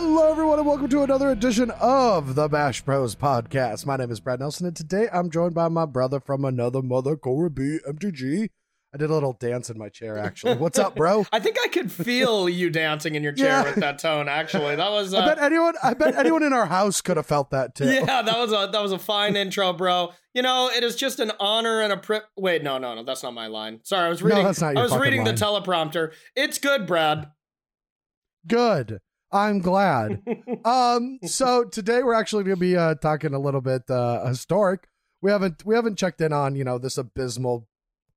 Hello, everyone, and welcome to another edition of the Bash Bros podcast. My name is Brad Nelson, and today I'm joined by my brother from another mother, Corey B. MTG. I did a little dance in my chair, actually. What's up, bro? I think I could feel you dancing in your chair Yeah. with that tone. Actually, that was. Uh, I bet anyone, I bet anyone in our house could have felt that too. yeah, that was a that was a fine intro, bro. You know, it is just an honor and a pri- wait. No, no, no, that's not my line. Sorry, I was reading. No, that's not your I was reading line. the teleprompter. It's good, Brad. Good. I'm glad. um, so today we're actually going to be uh, talking a little bit uh, historic. We haven't we haven't checked in on you know this abysmal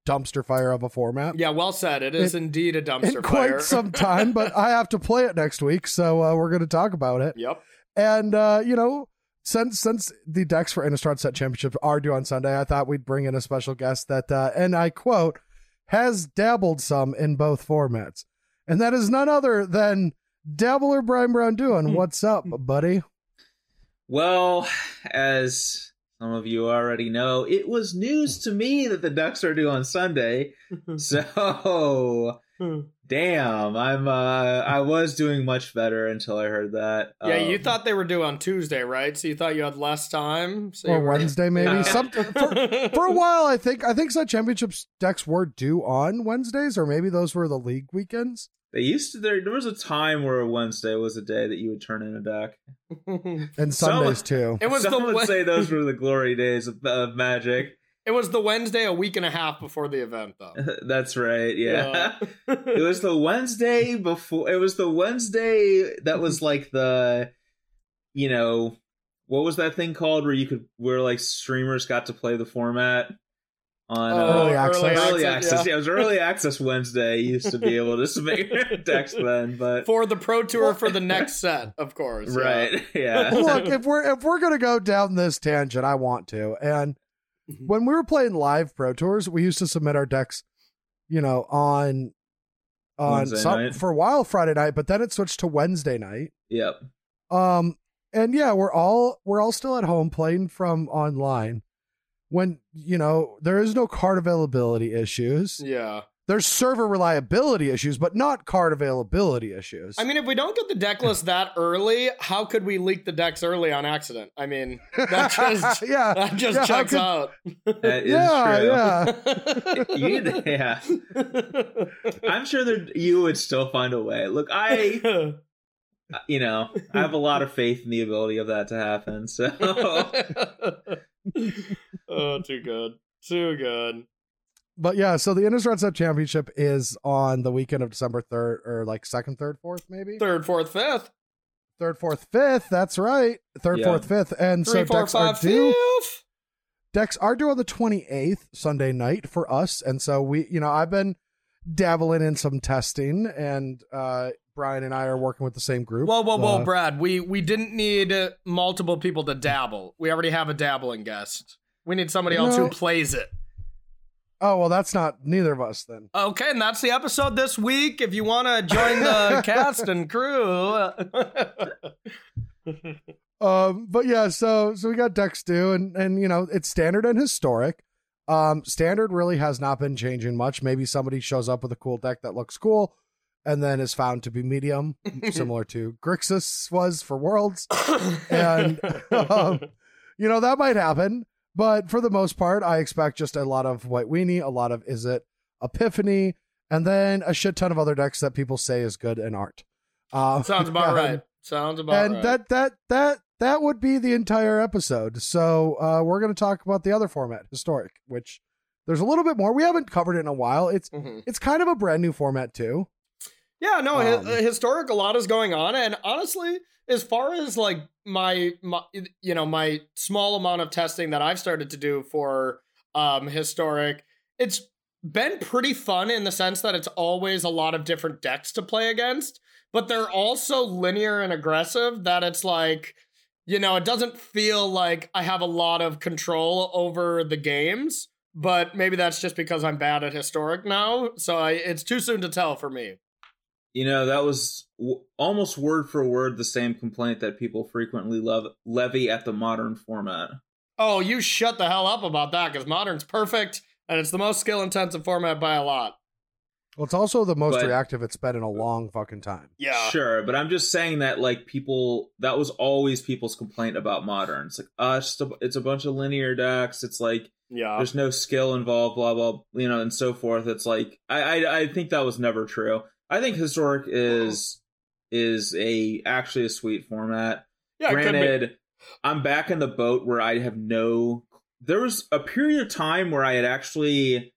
dumpster fire of a format. yeah, well said. It is indeed a dumpster in fire. quite some time, but I have to play it next week, so uh, we're going to talk about it. Yep. And uh, you know, since since the decks for Innistrad Set Championship are due on Sunday, I thought we'd bring in a special guest that, uh, and I quote, has dabbled some in both formats, and that is none other than Dabbler Brian Braun-Duin. Hmm. What's up, hmm. buddy? Well, as some of you already know, it was news to me that the Ducks are due on Sunday. So, hmm. Damn, I'm uh I was doing much better until I heard that. yeah, you Um, thought they were due on Tuesday, right? So you thought you had less time. So Or you were- Wednesday, maybe. Yeah. Some for, for a while, I think I think Set Championships decks were due on Wednesdays, or maybe those were the league weekends. they used to there there was a time where Wednesday was a day that you would turn in a deck. And Some- Sundays too. it was Some the would Wed- say those were the glory days of, of Magic. It was the Wednesday a week and a half before the event, though. That's right. Yeah. it was the Wednesday before. It was the Wednesday that was like the, you know, what was that thing called where you could where like streamers got to play the format on Oh, uh, Early access. early access. yeah. Yeah. it was early access Wednesday. You used to be able to submit decks then, but for the pro tour for the next set, of course. yeah. right, yeah. Look, if we're if we're gonna go down this tangent, I want to. And Mhm. when we were playing live pro tours, we used to submit our decks, you know, on on some for a while Friday night, but then it switched to Wednesday night. Yep. Um, and yeah, we're all we're all still at home playing from online. When you know there is no card availability issues, Yeah. There's server reliability issues, but not card availability issues. I mean, if we don't get the deck list that early, how could we leak the decks early on accident? I mean, that just yeah, that just Yeah, checks could- out. That is yeah, true. yeah. You need yeah. I'm sure that you would still find a way. Look, I you know, I have a lot of faith in the ability of that to happen. So oh, too good. Too good. But yeah, so the Innistrad Set Championship is on the weekend of December 3rd, or like 2nd, 3rd, 4th, maybe? Third, fourth, fifth. 3rd, 4th, 5th. That's right. 3rd, Yeah. 4th, 5th. And Three, so four, decks are five, due. fifth. Decks are due on the 28th, Sunday night for us. And so we, you know, I've been dabbling in some testing, and uh Brian and I are working with the same group. Whoa, whoa, whoa, Uh, Brad. We we didn't need uh, multiple people to dabble. We already have a dabbling guest. We need somebody else No. who plays it. Oh, well, that's not neither of us then. Okay, and that's the episode this week. If you want to join the cast and crew, Um, but yeah, so so we got decks due, and and you know it's standard and historic. Um, standard really has not been changing much. Maybe somebody shows up with a cool deck that looks cool, and then is found to be medium, similar to Grixis was for Worlds, and um, you know that might happen. But for the most part, I expect just a lot of White Weenie, a lot of Izzet Epiphany, and then a shit ton of other decks that people say is good and aren't. Uh, sounds about and- right. Sounds about right. and right. that that that that would be the entire episode. So uh, we're going to talk about the other format, historic, which there's a little bit more. We haven't covered it in a while. It's Mhm. it's kind of a brand new format too. Yeah, no, Um, historic. A lot is going on, and honestly, as far as like my, my, you know, my small amount of testing that I've started to do for um historic, it's been pretty fun in the sense that it's always a lot of different decks to play against, but they're also linear and aggressive. That it's like, you know, it doesn't feel like I have a lot of control over the games. But maybe that's just because I'm bad at historic now, so I, it's too soon to tell for me. You know, that was w- almost word for word the same complaint that people frequently love- levy at the modern format. Oh, you shut the hell up about that because modern's perfect and it's the most skill intensive format by a lot. Well, it's also the most But- reactive it's been in a long fucking time. Yeah. Sure, but I'm just saying that like people that was always people's complaint about modern. It's like uh it's, a, it's a bunch of linear decks. It's like Yeah. there's no skill involved, blah blah, you know, and so forth. It's like I I, I think that was never true. I think historic is oh. is a actually a sweet format. yeah. it could be. Granted, I'm back in the boat where I have no. There was a period of time where I had actually,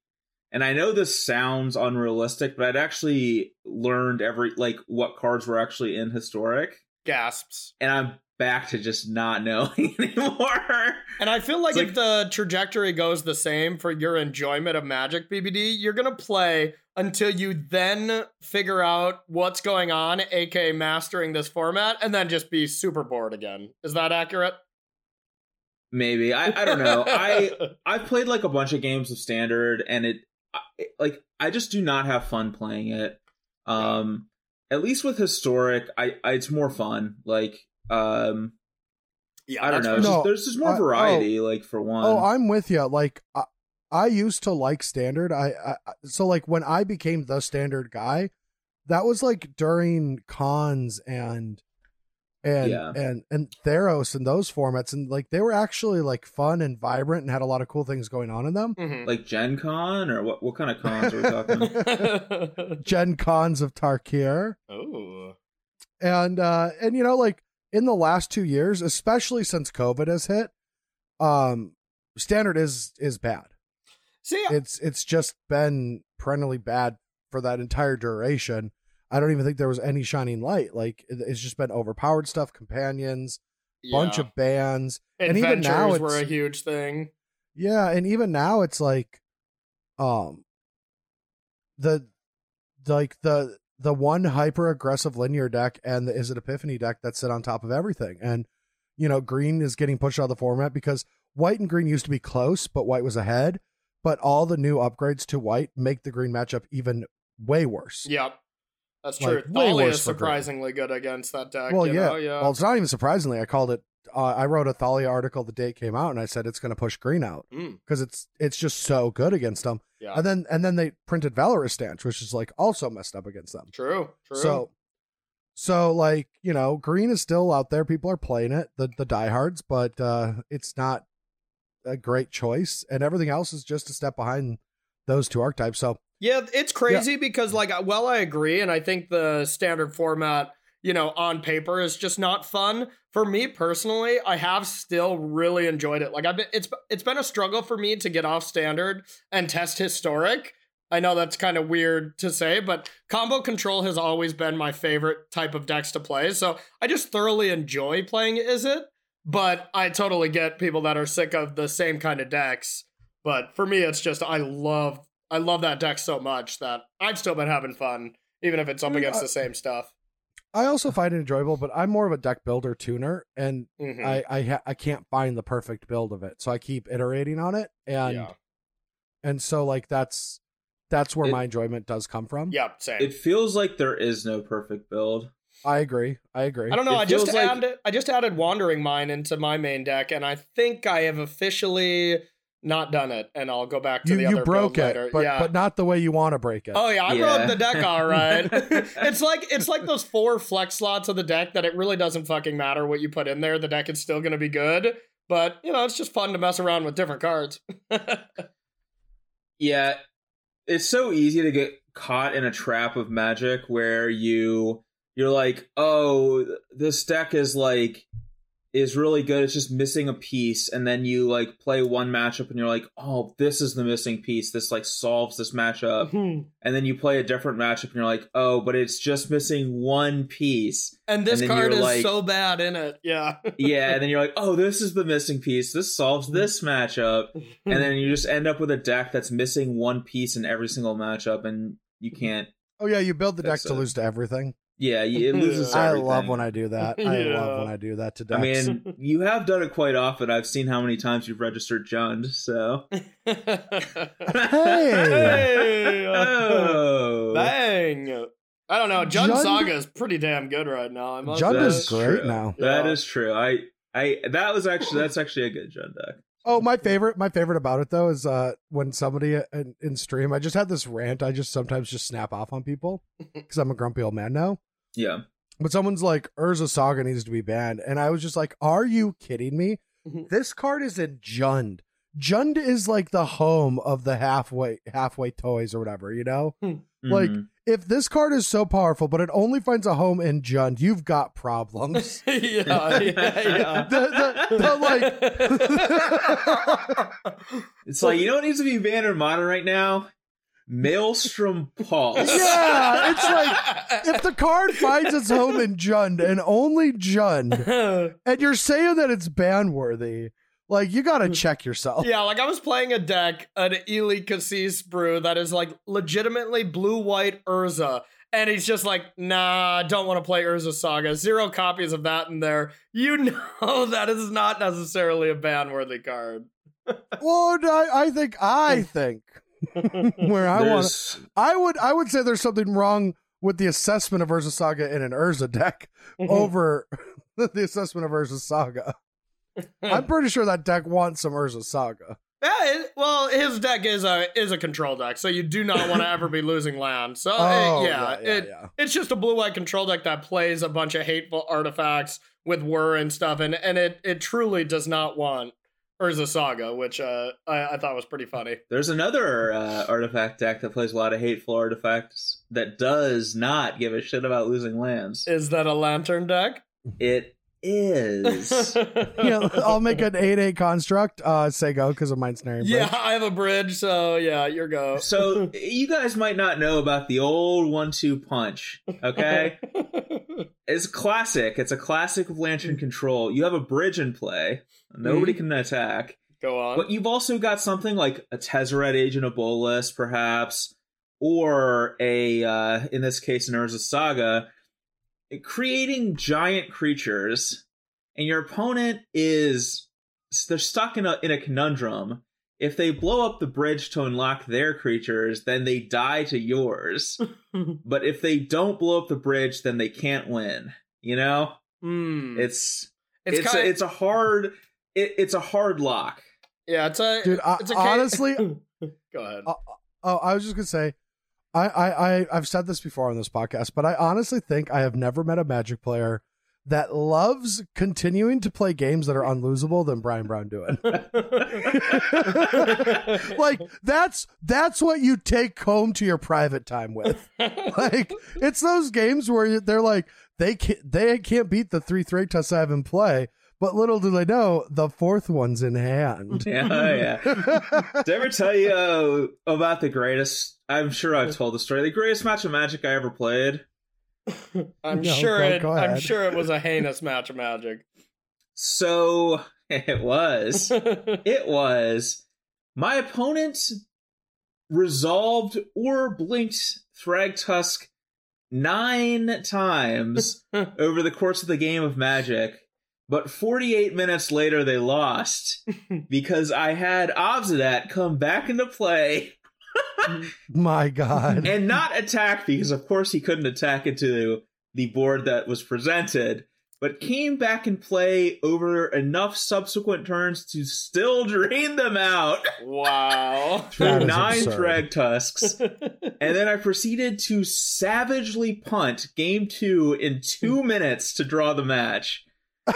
and I know this sounds unrealistic, but I'd actually learned every like what cards were actually in historic, gasps. and I'm back to just not knowing anymore. And I feel like It's if the trajectory goes the same for your enjoyment of Magic BBD, you're gonna play until you then figure out what's going on, aka mastering this format, and then just be super bored again. Is that accurate? Maybe I I don't know. I I've played like a bunch of games of standard, and it I- like I just do not have fun playing it. Um, at least with historic, I, I it's more fun. Like um, yeah, I don't know. for No, just, there's just more I- oh. variety. like for one. Oh, I'm with you. Like I, I used to like standard. I, I I- so like when I became the standard guy, that was like during Khans and and Yeah. and and Theros and those formats, and like they were actually like fun and vibrant and had a lot of cool things going on in them. Mhm. like Gen Con or what? What kind of cons are we talking? Gen cons of Tarkir. oh. and uh and you know like in the last two years especially since covid has hit um standard is is bad See, it's it's just been perennially bad for that entire duration i don't even think there was any shining light like it's just been overpowered stuff companions bunch yeah. of bans and even adventures now were a huge thing. yeah and even now it's like um the like the the one hyper aggressive linear deck and the Izzet epiphany deck that sit on top of everything and you know green is getting pushed out of the format because white and green used to be close but white was ahead but all the new upgrades to white make the green matchup even way worse Yep. That's true. way Thalia is surprisingly good against that deck. well yeah. know? yeah. well it's not even surprisingly i called it uh, i wrote a thalia article the day it came out and i said it's going to push green out Mm, because it's it's just so good against them yeah. and then and then they printed Valorous Stance, which is like also messed up against them. True. True. So so like, you know, green is still out there. People are playing it, the the diehards, but uh it's not a great choice. And everything else is just a step behind those two archetypes. So Yeah, it's crazy because like well I agree and I think the standard format, you know, on paper is just not fun. For me personally, I have still really enjoyed it. Like I've been it's it's been a struggle for me to get off standard and test historic. I know that's kind of weird to say, but combo control has always been my favorite type of decks to play. So I just thoroughly enjoy playing Izzet, but I totally get people that are sick of the same kind of decks. But for me, it's just I love I love that deck so much that I've still been having fun, even if it's up against I- the same stuff. I also find it enjoyable, but I'm more of a deck builder tuner and Mhm. I I ha- I can't find the perfect build of it. So I keep iterating on it and yeah, and so like that's that's where It- my enjoyment does come from. yeah, same. it feels like there is no perfect build. I agree. I agree. I don't know. it I just like- added I just added Wandering Mind into my main deck, and I think I have officially not done it. And I'll go back to you the you other broke build later. it, but yeah. but not the way you want to break it. Oh yeah, I Yeah. broke the deck all right. it's like it's like those four flex slots of the deck that it really doesn't fucking matter what you put in there. The deck is still gonna be good. But you know, it's just fun to mess around with different cards. Yeah, it's so easy to get caught in a trap of magic where you you're like, "Oh, this deck is like is really good. It's just missing a piece." And then you like play one matchup and you're like, "Oh, this is the missing piece. This like solves this matchup." Hmm. And then you play a different matchup and you're like, "Oh, but it's just missing one piece." and this And card is like- so bad in it. Yeah. Yeah, and then you're like, "Oh, this is the missing piece. This solves this matchup." And then you just end up with a deck that's missing one piece in every single matchup and you can't Oh yeah, you build the deck to it. lose to everything. Yeah, it loses. I love when I do that. I Yeah. love when I do that to I mean, you have done it quite often. I've seen how many times you've registered Jund. So, Hey, oh, Bang. I don't know. Jund Jund- Saga is pretty damn good right now. I must Jund is great true. now. That Yeah. is true. I, I, that was actually that's actually a good Jund deck. Oh, my favorite, my favorite about it though is uh when somebody in, in stream, I just had this rant. I just sometimes just snap off on people because I'm a grumpy old man now. Yeah. But someone's like, Urza Saga needs to be banned, and I was just like, Are you kidding me? Mhm. This card is in Jund. Jund is like the home of the halfway halfway toys or whatever, you know. Like, Mhm. If this card is so powerful, but it only finds a home in Jund, you've got problems. yeah, yeah, yeah. the, the, the like it's like you know what needs to be banned in modern right now? Maelstrom Pulse. Yeah, it's like if the card finds its home in Jund and only Jund, and you're saying that it's ban worthy, like you gotta check yourself. yeah, like I was playing a deck, an Eli Kassis brew that is like legitimately blue white Urza. And he's just like, nah, I don't want to play Urza Saga. Zero copies of that in there. You know that is not necessarily a ban worthy card. Well, I, I think I think where I want I would I would say there's something wrong with the assessment of Urza Saga in an Urza deck Mm-hmm. over the assessment of Urza Saga. I'm pretty sure that deck wants some Urza Saga. Yeah, it, well, his deck is a is a control deck, so you do not want to ever be losing land. So Oh, yeah, yeah, it, yeah. it's just a blue white control deck that plays a bunch of hateful artifacts with whir and stuff, and and it it truly does not want Urza Saga, which uh I, I thought was pretty funny. There's another uh, artifact deck that plays a lot of hateful artifacts that does not give a shit about losing lands. Is that a lantern deck? It is. Yeah, I'll make an eight eight construct. Uh, say go because of mine snaring. Yeah, I have a bridge, so yeah, your go. so you guys might not know about the old one-two punch. Okay, it's classic. It's a classic of lantern control. You have a bridge in play. Nobody can attack. go on. But you've also got something like a Tezzeret Agent of Bolas, perhaps, or a, uh, in this case, an Urza Saga, creating giant creatures, and your opponent is they're stuck in a in a conundrum. If they blow up the bridge to unlock their creatures, then they die to yours. but if they don't blow up the bridge, then they can't win. You know, Hmm. it's It's, it's kind a, it's a hard it, it's a hard lock. yeah, it's a Dude, it's a ca- honestly, go ahead. Uh, oh, I was just gonna say, I, I, I, I've said this before on this podcast, but I honestly think I have never met a Magic player that loves continuing to play games that are unlosable than Brian Braun-Duin. like that's that's what you take home to your private time with. Like it's those games where they're like they can't they can't beat the three three tests I have in play, but little do they know the fourth one's in hand. Yeah, yeah. Did I ever tell you uh, about the greatest? I'm sure I've told the story. The greatest match of Magic I ever played. I'm No, sure go- it. go I'm sure it was a heinous match of magic. So it was. It was. My opponent resolved or blinked Thragtusk nine times over the course of the game of Magic. But 48 minutes later, they lost because I had Obzedat come back into play My God. and not attack because of course he couldn't attack into the board that was presented but came back and play over enough subsequent turns to still drain them out wow. Through nine absurd. Thragtusks and then i proceeded to savagely punt game two in two minutes to draw the match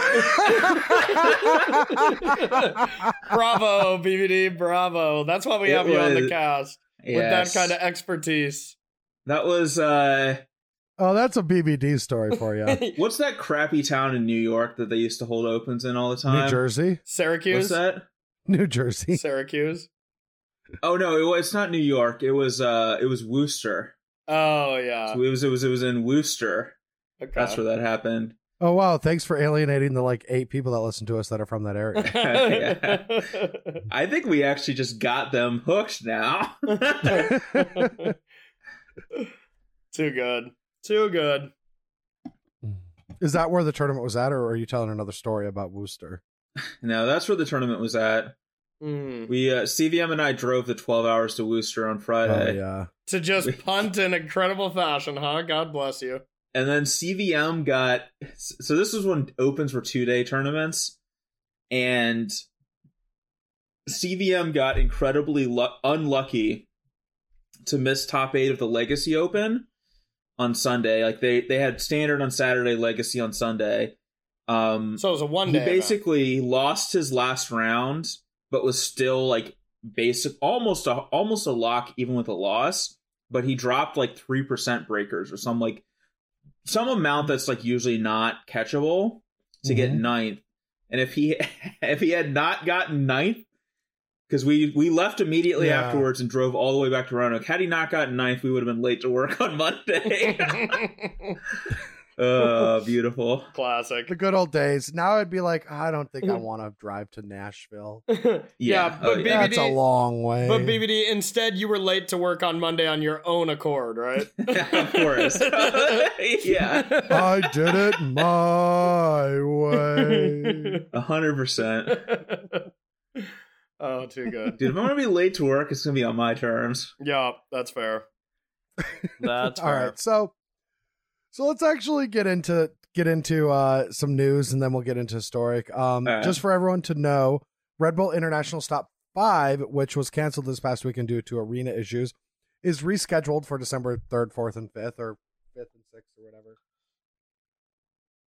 bravo, BBD, bravo. That's why we It have you on the was- cast with that kind of expertise. that was uh oh, that's a BBD story for you. what's that crappy town in new york that they used to hold opens in all the time New Jersey. Syracuse? what's Syracuse. that New Jersey. Syracuse. Oh no, it was it's not New York. It was uh it was Worcester. Oh yeah. So it was it was it was in Worcester. Okay. That's where that happened. Oh wow! Thanks for alienating the like eight people that listen to us that are from that area. I think we actually just got them hooked now. Too good. Too good. Is that where the tournament was at, or are you telling another story about Worcester? no, that's where the tournament was at. Mm. We uh CVM and I drove the 12 hours to Worcester on Oh Friday. yeah. To just punt in incredible fashion, huh? God bless you. And then CVM got so this was when opens were two day tournaments, and CVM got incredibly lu- unlucky to miss top eight of the Legacy Open on Sunday. Like they they had standard on Saturday, Legacy on Sunday. Um, so it was a one he day. basically lost his last round, but was still like basic, almost a almost a lock even with a loss. But he dropped like three percent breakers or some like some amount that's like usually not catchable to get Mhm. ninth. And if he if he had not gotten ninth, because we we left immediately Yeah. afterwards and drove all the way back to Roanoke. Had he not gotten ninth, we would have been late to work on Monday. uh, beautiful. Classic. The good old days. Now I'd be like, I don't think I want to drive to Nashville. yeah, Yeah. but Oh, BBD, yeah. That's a long way. but BBD, instead you were late to work on Monday on your own accord, right? of course. yeah. I did it my way. A hundred percent. oh, too good. Dude, if I'm gonna be late to work, it's gonna be on my terms. Yeah, that's fair. That's All fair. right, so so let's actually get into get into uh some news and then we'll get into historic. Um right. just for everyone to know, Red Bull International Stop 5, which was canceled this past weekend due to arena issues, is rescheduled for December 3rd, 4th and 5th or 5th and 6th or whatever.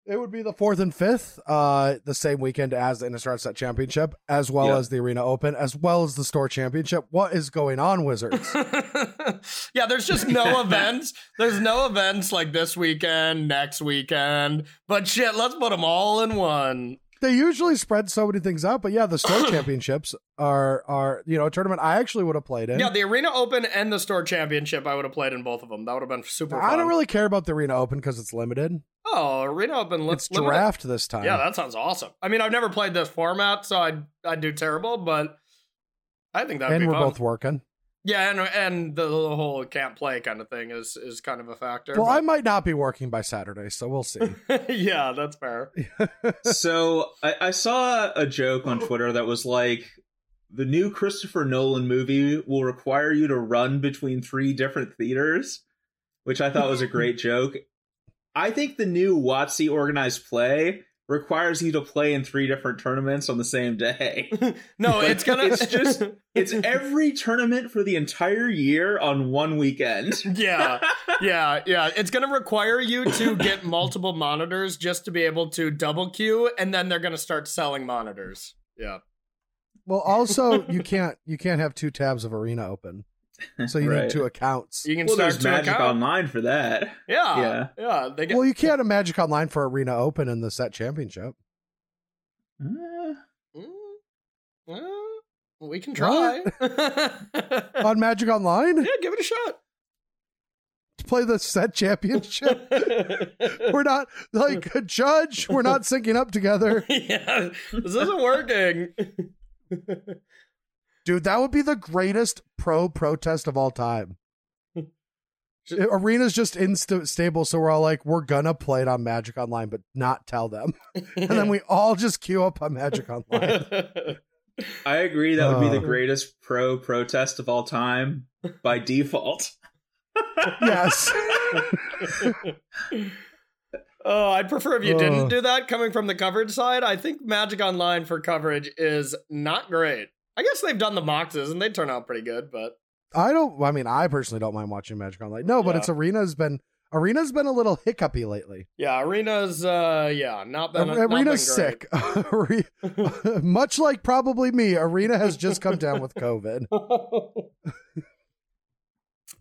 It would be the 4th and 5th, uh the same weekend as the Innistrad Set Championship as well Yep. as the Arena Open as well as the Store Championship. What is going on, Wizards? yeah, there's just no events. There's no events like this weekend, next weekend. But shit, let's put them all in one. they usually spread so many things out, but yeah, the store championships are are you know a tournament I actually would have played in. Yeah, the Arena Open and the Store Championship, I would have played in both of them. That would have been super fun. I don't really care about the arena open because it's limited. Oh, Arena Open. Let's it's draft this time. Yeah, that sounds awesome. I mean, I've never played this format, so I'd I'd do terrible, but I think that'd and be we're fun. both working. Yeah, and and the, the whole can't play kind of thing is is kind of a factor. Well, I might not be working by Saturday, so we'll see. yeah, that's fair. so I, I saw a joke on Twitter that was like, the new Christopher Nolan movie will require you to run between three different theaters, which I thought was a great joke. I think the new WotC organized play requires you to play in three different tournaments on the same day. no, it's gonna. It's just- It's every tournament for the entire year on one weekend. yeah, yeah, yeah. It's gonna require you to get multiple monitors just to be able to double queue, and then they're gonna start selling monitors. Yeah. well, also you can't you can't have two tabs of arena open, so you Right. need two accounts. You can Well, start there's Magic account. Online for that. Yeah, Yeah. yeah, They get. Well, you can't have Magic Online for arena open in the set championship. Uh, Mm, uh, we can try. On Magic Online yeah, give it a shot. to play the set championship. we're not like a judge. We're not syncing up together. yeah, this isn't working. Dude, that would be the greatest pro protest of all time. Arena's just unstable, so we're all like, we're gonna play it on Magic Online, but not tell them. And then we all just queue up on Magic Online. I agree that would be the Uh. greatest pro protest of all time by default. yes. oh, I'd prefer if you Ugh. didn't do that. Coming from the coverage side, I think Magic Online for coverage is not great. I guess they've done the moxes and they turn out pretty good, but I don't I mean, I personally don't mind watching Magic Online. No, but Yeah. it's Arena's been Arena's been a little hiccupy lately. yeah, Arena's uh yeah, not been not Arena's been sick. Are- Much like probably me, Arena has just come down with COVID.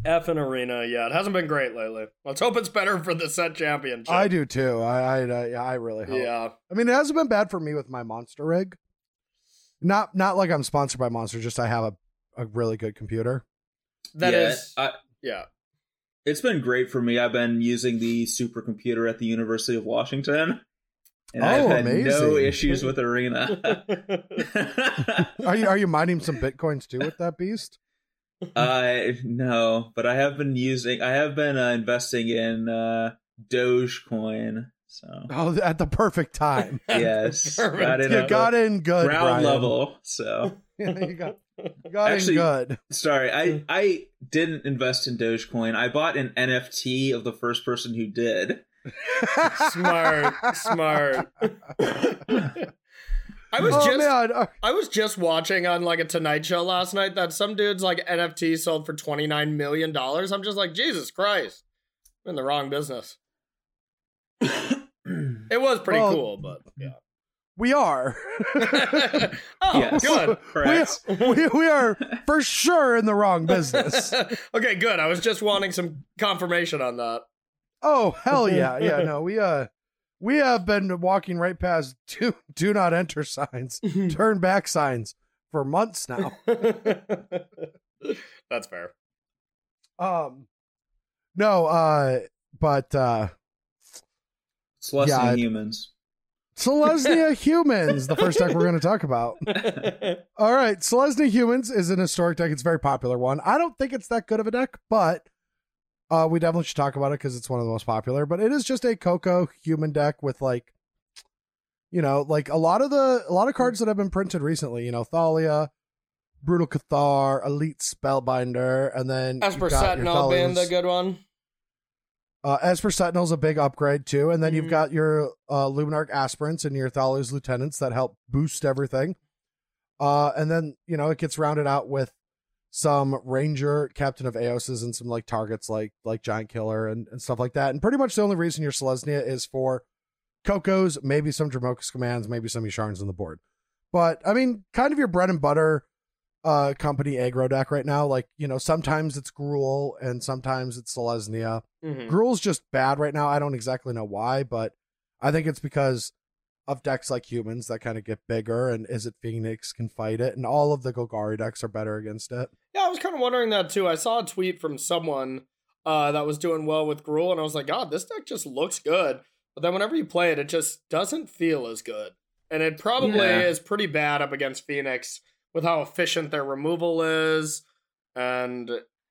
F and Arena, yeah, it hasn't been great lately. Let's hope it's better for the set championship. I do too. I I I, I really hope. Yeah. I mean, it hasn't been bad for me with my monster rig. Not not like I'm sponsored by Monster, just I have a, a really good computer. that yeah, is, I, yeah. it's been great for me. I've been using the supercomputer at the University of Washington, and I've Oh, had no issues with Arena. Are you are you mining some bitcoins too with that beast? uh, no, but I have been using. I have been uh, investing in uh, Dogecoin. So Oh, at the perfect time. yes, Perfect. got it you got in good, ground Brian. level. So Yeah, you got you got Actually- in good. sorry, I I didn't invest in Dogecoin. I bought an NFT of the first person who did. smart, smart. I I was oh just man, uh, I was just watching on like a Tonight Show last night that some dude's like NFT sold for twenty nine million dollars. I'm just like Jesus Christ, I'm in the wrong business. It was pretty Well, cool, but yeah. we are. oh, Yes. good. Correct. we, we are for sure in the wrong business. okay, good. I was just wanting some confirmation on that. Oh hell yeah, yeah. No, we uh, we have been walking right past do do not enter signs, turn back signs for months now. That's fair. Um, no, uh, but uh, It's less Yeah, humans. Selesnya humans, the first deck we're going to talk about. All right, Selesnya Humans is an historic deck. It's a very popular one. I don't think it's that good of a deck, but uh, we definitely should talk about it because it's one of the most popular. But it is just a Coco human deck with like, you know, like a lot of the a lot of cards that have been printed recently. You know, Thalia, Brutal Cathar, Elite Spellbinder, and then Esper you've Sentinel being the good one. Uh, Esper Sentinel's a big upgrade too, and then Mhm. you've got your uh, Luminarch Aspirants and your Thalia's Lieutenants that help boost everything. Uh, and then you know it gets rounded out with some Ranger, Captain of Aoses, and some like targets like like Giant Killer and, and stuff like that. And pretty much the only reason your Selesnya is for Cocos, maybe some Dromoka's commands, maybe some Yasharns on the board. But I mean, kind of your bread and butter uh company aggro deck right now. Like you know, sometimes it's Gruul and sometimes it's Selesnya. Mhm. Gruul's just bad right now. I don't exactly know why, but I think it's because of decks like humans that kind of get bigger and Izzet Phoenix can fight it, and all of the Golgari decks are better against it. Yeah, I was kind of wondering that too. I saw a tweet from someone uh, that was doing well with Gruul, and I was like, God, this deck just looks good. But then whenever you play it, it just doesn't feel as good. And it probably Yeah. is pretty bad up against Phoenix with how efficient their removal is. And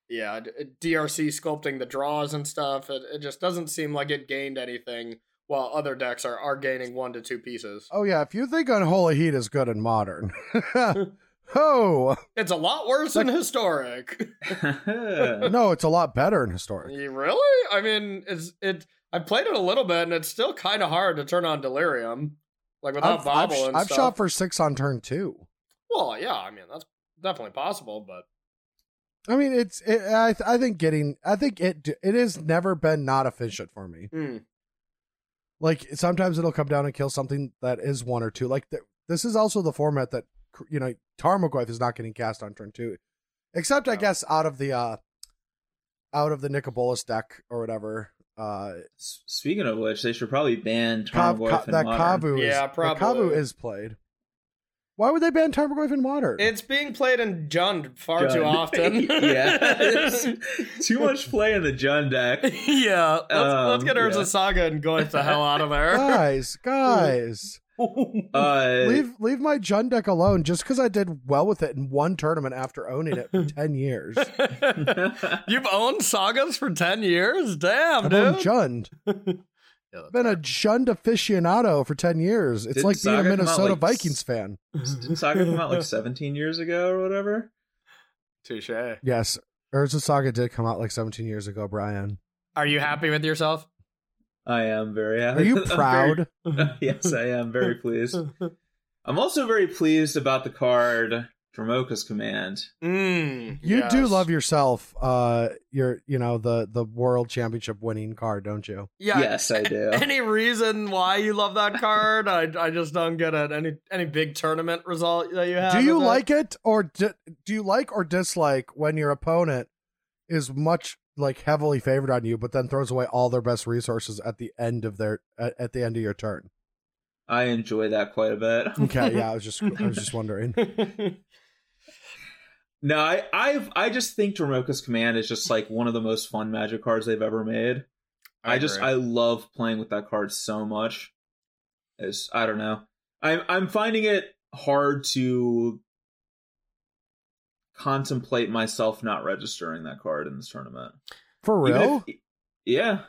yeah, DRC sculpting the draws and stuff. It, it just doesn't seem like it gained anything while other decks are, are gaining one to two pieces. Oh yeah, if you think Unholy Heat is good in modern, oh It's a lot worse than historic. no, it's a lot better in historic. You really? I mean, it's it. I played it a little bit, and it's still kind of hard to turn on Delirium, like without I've, I've, Bauble and I've stuff. shot for six on turn two. Well, yeah. I mean, that's definitely possible, but I mean, it's it, I th- I think getting I think it it has never been not efficient for me. mm, like sometimes it'll come down and kill something that is one or two. Like th- this is also the format that you know Tarmogoyf is not getting cast on turn two, except I guess out of the uh out of the Nicol Bolas deck or whatever. Uh, Speaking of which, they should probably ban Tarmogoyf Ka- in that modern. Kavu is Yeah, probably. Kavu is played. Why would they ban Tarmogoyf in modern? it's being played in Jund far too often. yeah, too much play in the Jund deck. yeah, let's, let's Um, get Urza yeah. Saga and Goyf the hell out of there. guys, guys, Uh, leave leave my Jund deck alone. Just because I did well with it in one tournament after owning it for ten years, You've owned sagas for ten years, damn, I've owned dude. Jund. Yeah, that's been a Jund aficionado for 10 years. It's Didn't like being a Saga come out, Minnesota like, Vikings fan. Didn't Saga come out like 17 years ago or whatever? Touche. Yes. Urza Saga did come out like 17 years ago, Brian. Are you happy with yourself? I am very happy. Are you I'm very- proud? yes, I am very pleased. I'm also very pleased about the card Dromoka's Command. Mm, You do love yourself uh your you know the the world championship winning card, don't you? Yeah. Yes, I do. Any reason why you love that card? I I just don't get it. Any any big tournament result that you have? do you with it? like it or di- do you like or dislike when your opponent is much like heavily favored on you but then throws away all their best resources at the end of their at, at the end of your turn? I enjoy that quite a bit. Okay, yeah, I was just I was just wondering. No, I I've, I just think Dromoka's Command is just like one of the most fun Magic cards they've ever made. I, just. I love playing with that card so much. It's I don't know. I'm I'm finding it hard to contemplate myself not registering that card in this tournament. For real? if- yeah.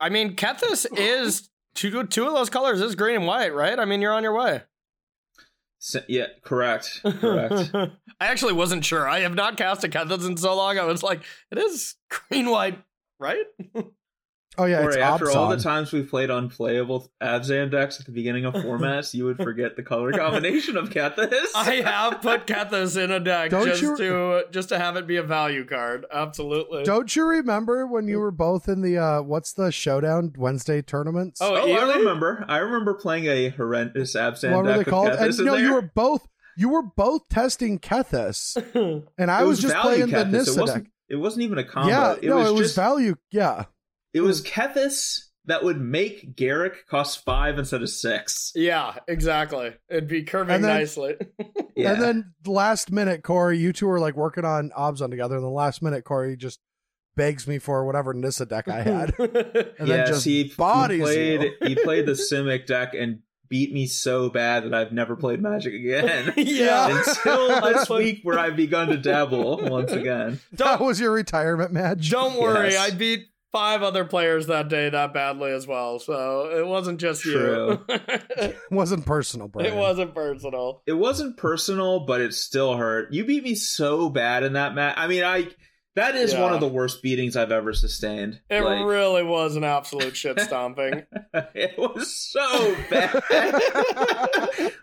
I mean, Kethis is two two of those colors is green and white, right? I mean, you're on your way. S- yeah, correct. Correct. I actually wasn't sure. I have not cast a Kethis in so long. I was like, it is green white, right? Oh yeah, Corey, it's after all the times we played unplayable Abzan decks at the beginning of formats, you would forget the color combination of Kethis. I have put Kethis in a deck Don't just you- to just to have it be a value card. Absolutely. Don't you remember when you were both in the uh what's the showdown Wednesday tournaments? Oh, Oh, I remember. I remember playing a horrendous Abzan what were they with called? And no, there. you were both you were both testing Kethis, and I It was, just playing the Kethis. It Nissa wasn't, deck. it wasn't even a combo. Yeah, it no, was it was just value. Yeah, it was hmm. Kethis that would make Garruk cost five instead of six. yeah, exactly. It'd be curving And then- nicely. Yeah. and then last minute, Corey, you two were like working on Abzan together, and the last minute, Corey just begs me for whatever Nissa deck I had, and yes, then just he, he played you. he played the Simic deck and beat me so bad that I've never played Magic again. yeah. Until this week where I've begun to dabble once again. that Don't was your retirement match. don't worry. Yes. I beat five other players that day that badly as well. So it wasn't just True. you. It wasn't personal, Brian. it wasn't personal. It wasn't personal, but it still hurt. You beat me so bad in that match. I mean, I that is Yeah. one of the worst beatings I've ever sustained. It Like, really was an absolute shit stomping. it was so bad.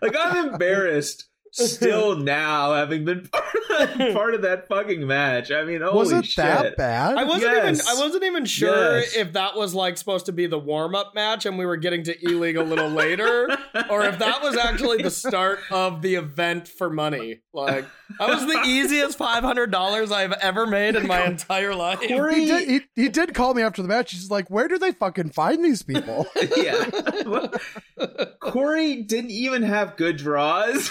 like I'm embarrassed still now, having been part of that, part of that fucking match. I mean, holy was it shit! that bad? I wasn't Yes. even I wasn't even sure Yes. if that was like supposed to be the warm up match and we were getting to E League a little later, or if that was actually the start of the event for money. Like that was the easiest five hundred dollars I've ever made in my entire life. Corey- he did. He, he did call me after the match. He's like, "Where do they fucking find these people?" yeah. Corey didn't even have good draws,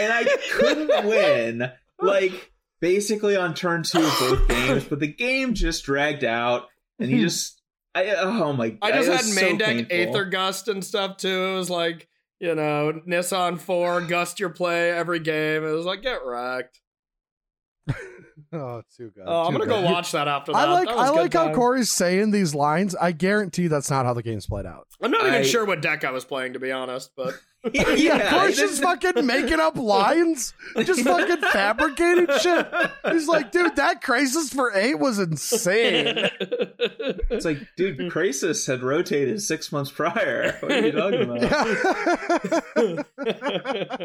and I couldn't win. Like basically on turn two of both games, but the game just dragged out, and he hmm. just. I, oh my! God. I just had was main so deck painful. Aether Gust and stuff too. It was like you know Nissan four Gust your play every game. It was like get wrecked. oh, too good. Oh, I'm gonna go watch that after that. I like That I like how time. Corey's saying these lines. I guarantee that's not how the game's played out. I'm not even sure what deck I was playing to be honest, but yeah, Yeah, Corey's he fucking making up lines, just fucking fabricating shit. He's like, dude, that Krasis for eight was insane. It's like, dude, Krasis had rotated six months prior. What are you talking about?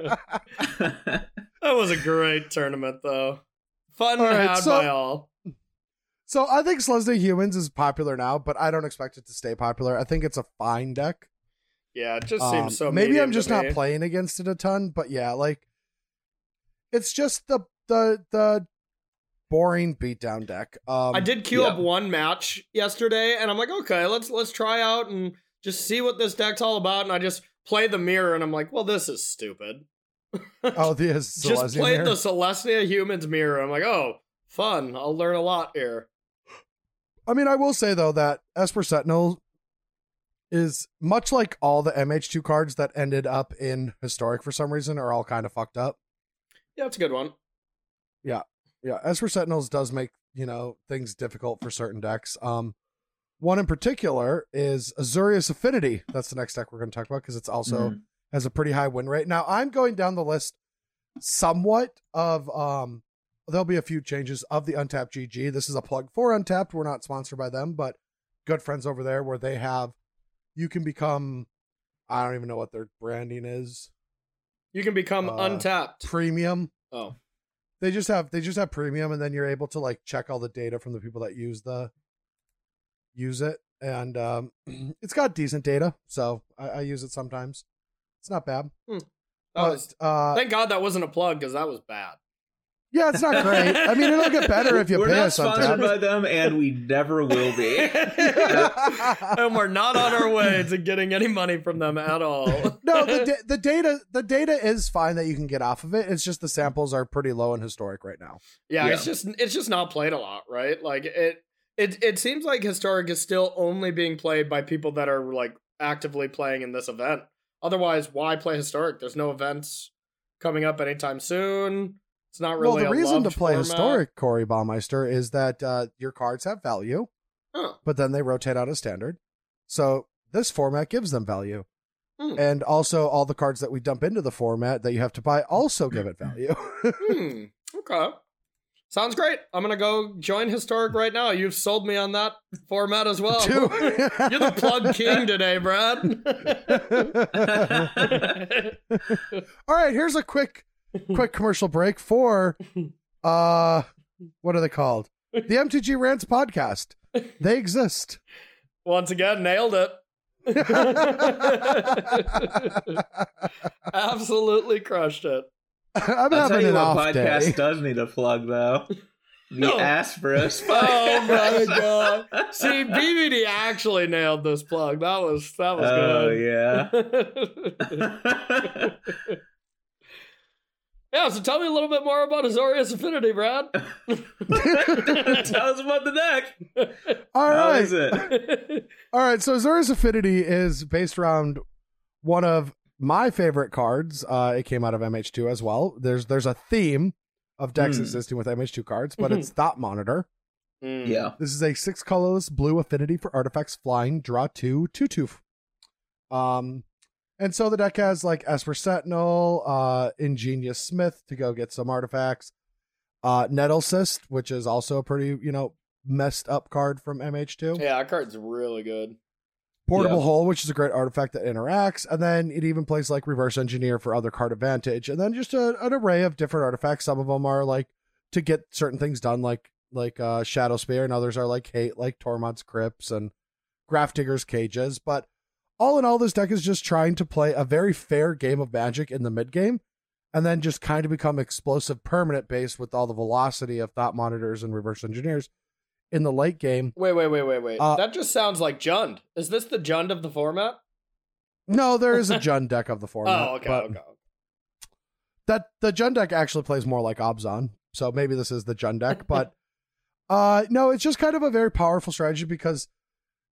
that was a great tournament though. Fun All right, had so- by all. so I think Selesnya Humans is popular now, but I don't expect it to stay popular. I think it's a fine deck. Yeah, it just Um, seems so. maybe I'm just not me. playing against it a ton, but yeah, like it's just the the the boring beatdown deck. Um, I did queue Yeah. up one match yesterday, and I'm like, okay, let's let's try out and just see what this deck's all about. And I just play the mirror, and I'm like, well, this is stupid. Oh, the just played mirror. the Selesnya Humans mirror. I'm like, oh, fun. I'll learn a lot here. I mean, I will say though that Esper Sentinel is much like all the MH2 cards that ended up in historic for some reason are all kind of fucked up. Yeah, it's a good one. Yeah, Yeah, Esper Sentinels does make, you know, things difficult for certain decks. Um one in particular is Azorius Affinity. That's the next deck we're going to talk about because it's also Mhm. has a pretty high win rate. Now, I'm going down the list somewhat of um there'll be a few changes of the Untapped GG. This is a plug for Untapped. We're not sponsored by them, but good friends over there where they have you can become I don't even know what their branding is. You can become Uh, untapped. Premium. Oh, They just have they just have premium and then you're able to like check all the data from the people that use the use it. And um it's got decent data, so I, I use it sometimes. It's not bad. that was, uh thank God that wasn't a plug because that was bad. Yeah, it's not great. I mean, it'll get better if you We're pay not us sponsored by them, and we never will be. and we're not on our way to getting any money from them at all. no, the da- the data the data is fine that you can get off of it. It's just the samples are pretty low and historic right now. yeah, Yeah. it's just it's just not played a lot, right? Like it it it seems like historic is still only being played by people that are like actively playing in this event. Otherwise, why play historic? There's no events coming up anytime soon. It's not really well, the reason to play format. historic, Corey Baumeister, is that uh, your cards have value, Huh. but then they rotate out of standard. So this format gives them value. Hmm. And also, all the cards that we dump into the format that you have to buy also give it value. Hmm. Okay. Sounds great. I'm gonna go join Historic right now. You've sold me on that format as well. You're the plug king today, Brad. All right, here's a quick quick commercial break for uh what are they called? The MTG Rants podcast. They exist. Once again, nailed it. Absolutely crushed it. I'm I'll tell having you an what off podcast day. does need a plug though. The No. Asperus. Oh my god! See, BBD actually nailed this plug. That was that was Oh good. Oh yeah. Yeah. So tell me a little bit more about Azorius Affinity, Brad. Tell us about the deck. All How right. it? All right. so Azorius Affinity is based around one of my favorite cards. Uh, it came out of MH2 as well. There's there's a theme of decks Hmm. existing with MH2 cards, but it's Thought Monitor. Mm. Yeah. This is a six colorless blue affinity for artifacts flying, draw two, two two. Um, and so the deck has like Esper Sentinel, uh, Ingenious Smith to go get some artifacts, uh, Nettle Cyst, which is also a pretty you know messed up card from MH2. Yeah, that card's really good. Portable Yeah. Hole, which is a great artifact that interacts, and then it even plays like Reverse Engineer for other card advantage, and then just a, an array of different artifacts. Some of them are like to get certain things done, like like uh, Shadow Spear, and others are like hate, like Tormod's Crypts and Grafdigger's Cages. But all in all, this deck is just trying to play a very fair game of Magic in the mid game, and then just kind of become explosive permanent based with all the velocity of Thought Monitors and Reverse Engineers in the late game. Wait, wait, wait, wait, wait. Uh, that just sounds like Jund. Is this the Jund of the format? No, there is a Jund deck of the format. oh, okay, okay. that the Jund deck actually plays more like Abzan, so maybe this is the Jund deck. But uh no, it's just kind of a very powerful strategy because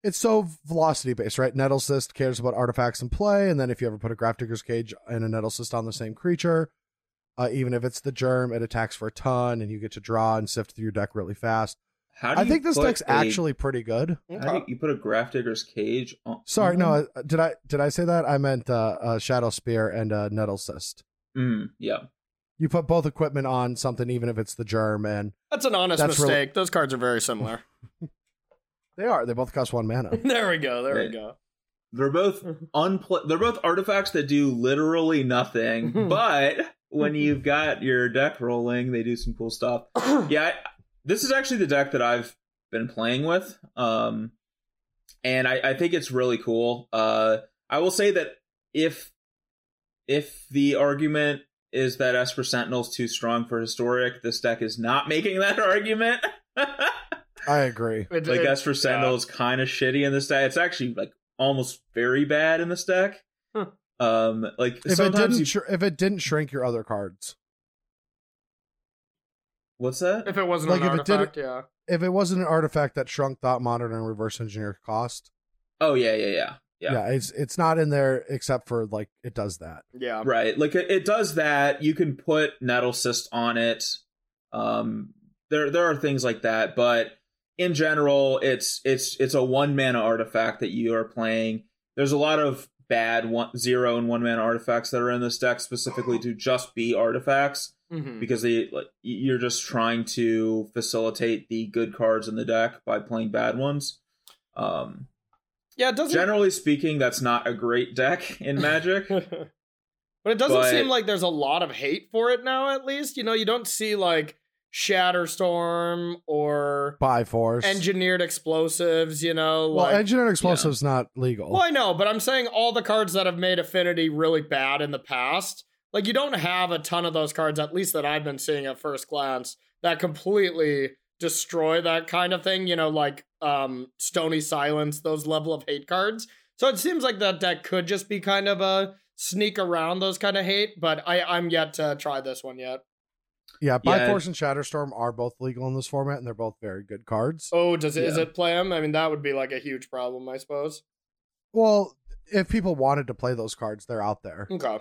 it's so velocity based, right? Nettle Cyst cares about artifacts in play, and then if you ever put a Grafdigger's Cage and a Nettle Cyst on the same creature, uh, even if it's the germ, it attacks for a ton, and you get to draw and sift through your deck really fast. How do I you think this deck's a- actually pretty good. How do you, you put a Grafdigger's cage on? Sorry, on? no, uh, did I did I say that? I meant uh, uh Shadow Spear and uh, Nettle Cyst. Mm, yeah. You put both equipment on something, even if it's the germ, and That's an honest That's really- mistake. Those cards are very similar. they are. They both cost one mana. there we go. There we go. They're both unpl- They're both artifacts that do literally nothing, but when you've got your deck rolling, they do some cool stuff. Yeah, I, this is actually the deck that I've been playing with, um, and I, I think it's really cool. Uh, I will say that if if the argument is that Esper Sentinel's too strong for historic, this deck is not making that argument. I agree. It- like it- for Sentinel is kind of shitty in this deck. It's actually like almost very bad in this deck. Huh. Um, like If it sometimes didn't, you, sh- if it didn't shrink your other cards, what's that? If it wasn't Like, an if it did artifact, yeah. if it wasn't an artifact that shrunk Thought Monitor and Reverse Engineer cost, Oh yeah, yeah, yeah, yeah. yeah, it's it's not in there except for like it does that. Yeah. Right. Like it, it does that. You can put Nettle Cyst on it. Um, there there are things like that, but in general, it's it's it's a one mana artifact that you are playing. There's a lot of bad one zero and one mana artifacts that are in this deck specifically to just be artifacts Mhm. because they like you're just trying to facilitate the good cards in the deck by playing bad ones. Um, Yeah, it doesn't. generally speaking, that's not a great deck in Magic. but it doesn't But- seem like there's a lot of hate for it now. At least you know you don't see like Shatterstorm or By force. engineered explosives. You know, well, like engineered explosives not legal. Well, I know, but I'm saying all the cards that have made Affinity really bad in the past, like you don't have a ton of those cards, at least that I've been seeing at first glance, that completely destroy that kind of thing, you know, like um Stony Silence, those level of hate cards. So it seems like that deck could just be kind of a sneak around those kind of hate, but I, I'm yet to try this one yet. Yeah, by Yeah. force and Shatterstorm are both legal in this format, and they're both very good cards. Oh, does it is Yeah. it play them? I mean, that would be like a huge problem, I suppose. Well, if people wanted to play those cards, they're out there. Okay,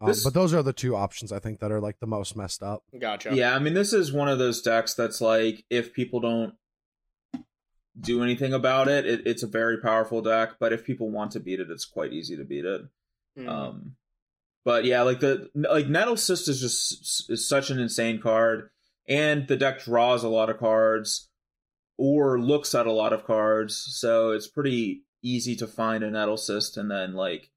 Um, This- but those are the two options I think that are like the most messed up. gotcha. Yeah, I mean, this is one of those decks that's like, if people don't do anything about it, it it's a very powerful deck. But if people want to beat it, it's quite easy to beat it. Mm. Um, but yeah, like the like Nettle Cyst is just is such an insane card. and the deck draws a lot of cards or looks at a lot of cards, so it's pretty easy to find a nettle cyst and then like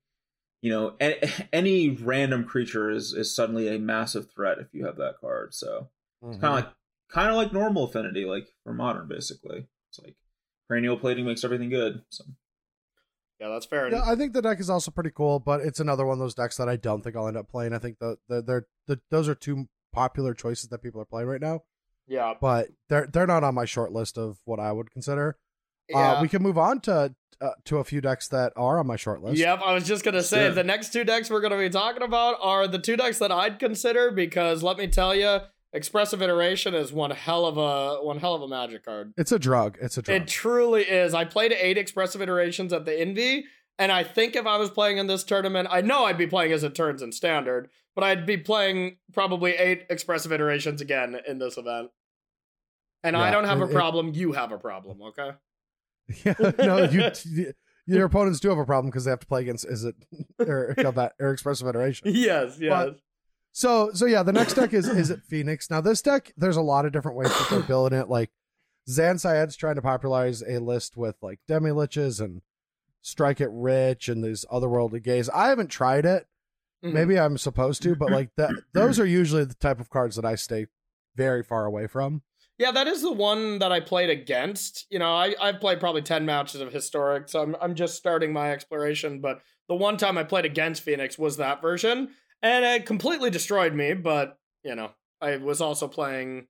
you know a- any random creature is is suddenly a massive threat if you have that card so Mhm. kind of like kind of like normal affinity like for modern basically it's like cranial plating makes everything good so Yeah, that's fair. Yeah, I think the deck is also pretty cool, but it's another one of those decks that I don't think I'll end up playing. I think the, the they're the those are two popular choices that people are playing right now, yeah. but they're they're not on my short list of what I would consider. Yeah. Uh, we can move on to uh, to a few decks that are on my short list. Yep, I was just gonna say Sure. the next two decks we're gonna be talking about are the two decks that I'd consider because let me tell you, Expressive Iteration is one hell of a one hell of a magic card. It's a drug. It's a drug. It truly is. I played eight Expressive Iterations at the Envy, and I think if I was playing in this tournament, I know I'd be playing Izzet turns in Standard, but I'd be playing probably eight Expressive Iterations again in this event. And I don't have a it- it- problem. You have a problem, okay? yeah, no, you, your opponents do have a problem because they have to play against Izzet or or expressive iteration. yes, yes. So so yeah, the next deck is Izzet Phoenix. Now this deck, there's a lot of different ways that they're building it. Like Zan Syed's trying to popularize a list with like demi liches and strike it rich and these otherworldly gaze. I haven't tried it. Mhm. Maybe I'm supposed to, but like that those are usually the type of cards that I stay very far away from. Yeah, that is the one that I played against. You know, I, I've played probably 10 matches of Historic, so I'm, I'm just starting my exploration. But the one time I played against Phoenix was that version, and it completely destroyed me. But, you know, I was also playing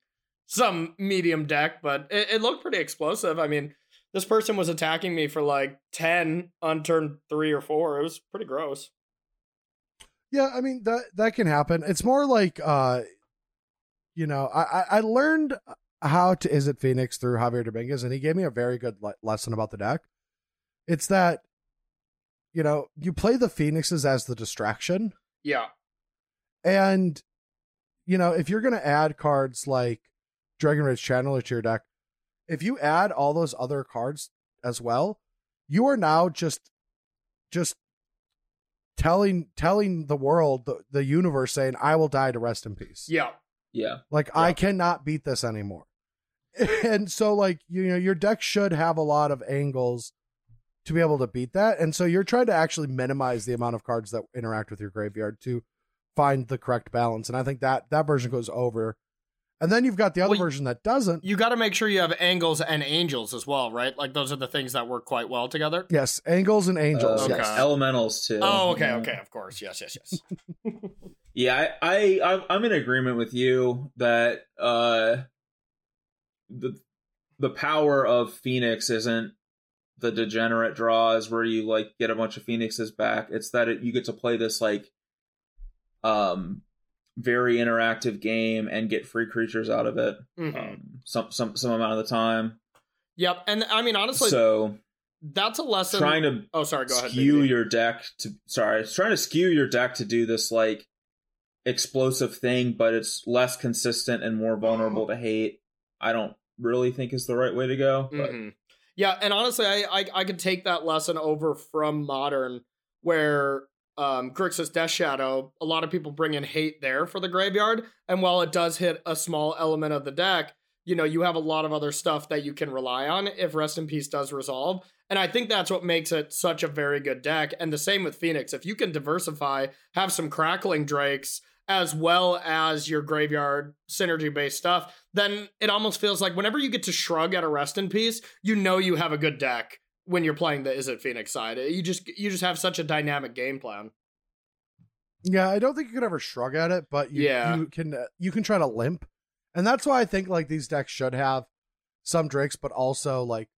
some medium deck, but it, it looked pretty explosive. I mean, this person was attacking me for like 10 on turn three or four. It was pretty gross. Yeah, I mean that that can happen. It's more like uh you know, I I, I learned how to Izzet Phoenix through Javier Dominguez and he gave me a very good le- lesson about the deck. It's that you know, you play the Phoenixes as the distraction Yeah. And you know, if you're going to add cards like Dragon Rage Channeler to your deck, if you add all those other cards as well, you are now just just telling telling the world the, the universe saying I will die to rest in peace. Yeah. yeah Like I cannot beat this anymore. and so like you know your deck should have a lot of angles to be able to beat that. And so you're trying to actually minimize the amount of cards that interact with your graveyard to find the correct balance. And I think that that version goes over. And then you've got the other Well, version that doesn't. You got to make sure you have angles and angels as well, right? Like those are the things that work quite well together. Yes, angles and angels. Uh, Okay. Yes. elementals too Oh, okay, Yeah. okay, of course. Yes, yes, yes. Yeah, I, I I'm- I'm in agreement with you that uh the the power of Phoenix isn't the degenerate draws where you like get a bunch of phoenixes back. It's that it, you get to play this like um very interactive game and get free creatures out of it Mhm. um, some some some amount of the time. Yep, and I mean honestly, so that's a lesson. trying to oh, sorry, go ahead. skew baby. your deck to sorry it's trying to skew your deck to do this like explosive thing but it's less consistent and more vulnerable to hate i don't really think is the right way to go but Mhm. Yeah, and honestly, I, I I could take that lesson over from modern, where um Grixis Death Shadow, a lot of people bring in hate there for the graveyard, and while it does hit a small element of the deck, you know, you have a lot of other stuff that you can rely on if Rest in Peace does resolve. And I think that's what makes it such a very good deck. And the same with Phoenix. If you can diversify, have some crackling drakes, as well as your graveyard synergy based stuff, then it almost feels like whenever you get to shrug at a rest in peace, you know you have a good deck when you're playing the Izzet Phoenix side. You just you just have such a dynamic game plan. Yeah, I don't think you could ever shrug at it, but you, Yeah. you can uh, you can try to limp, and that's why I think like these decks should have some drakes, but also like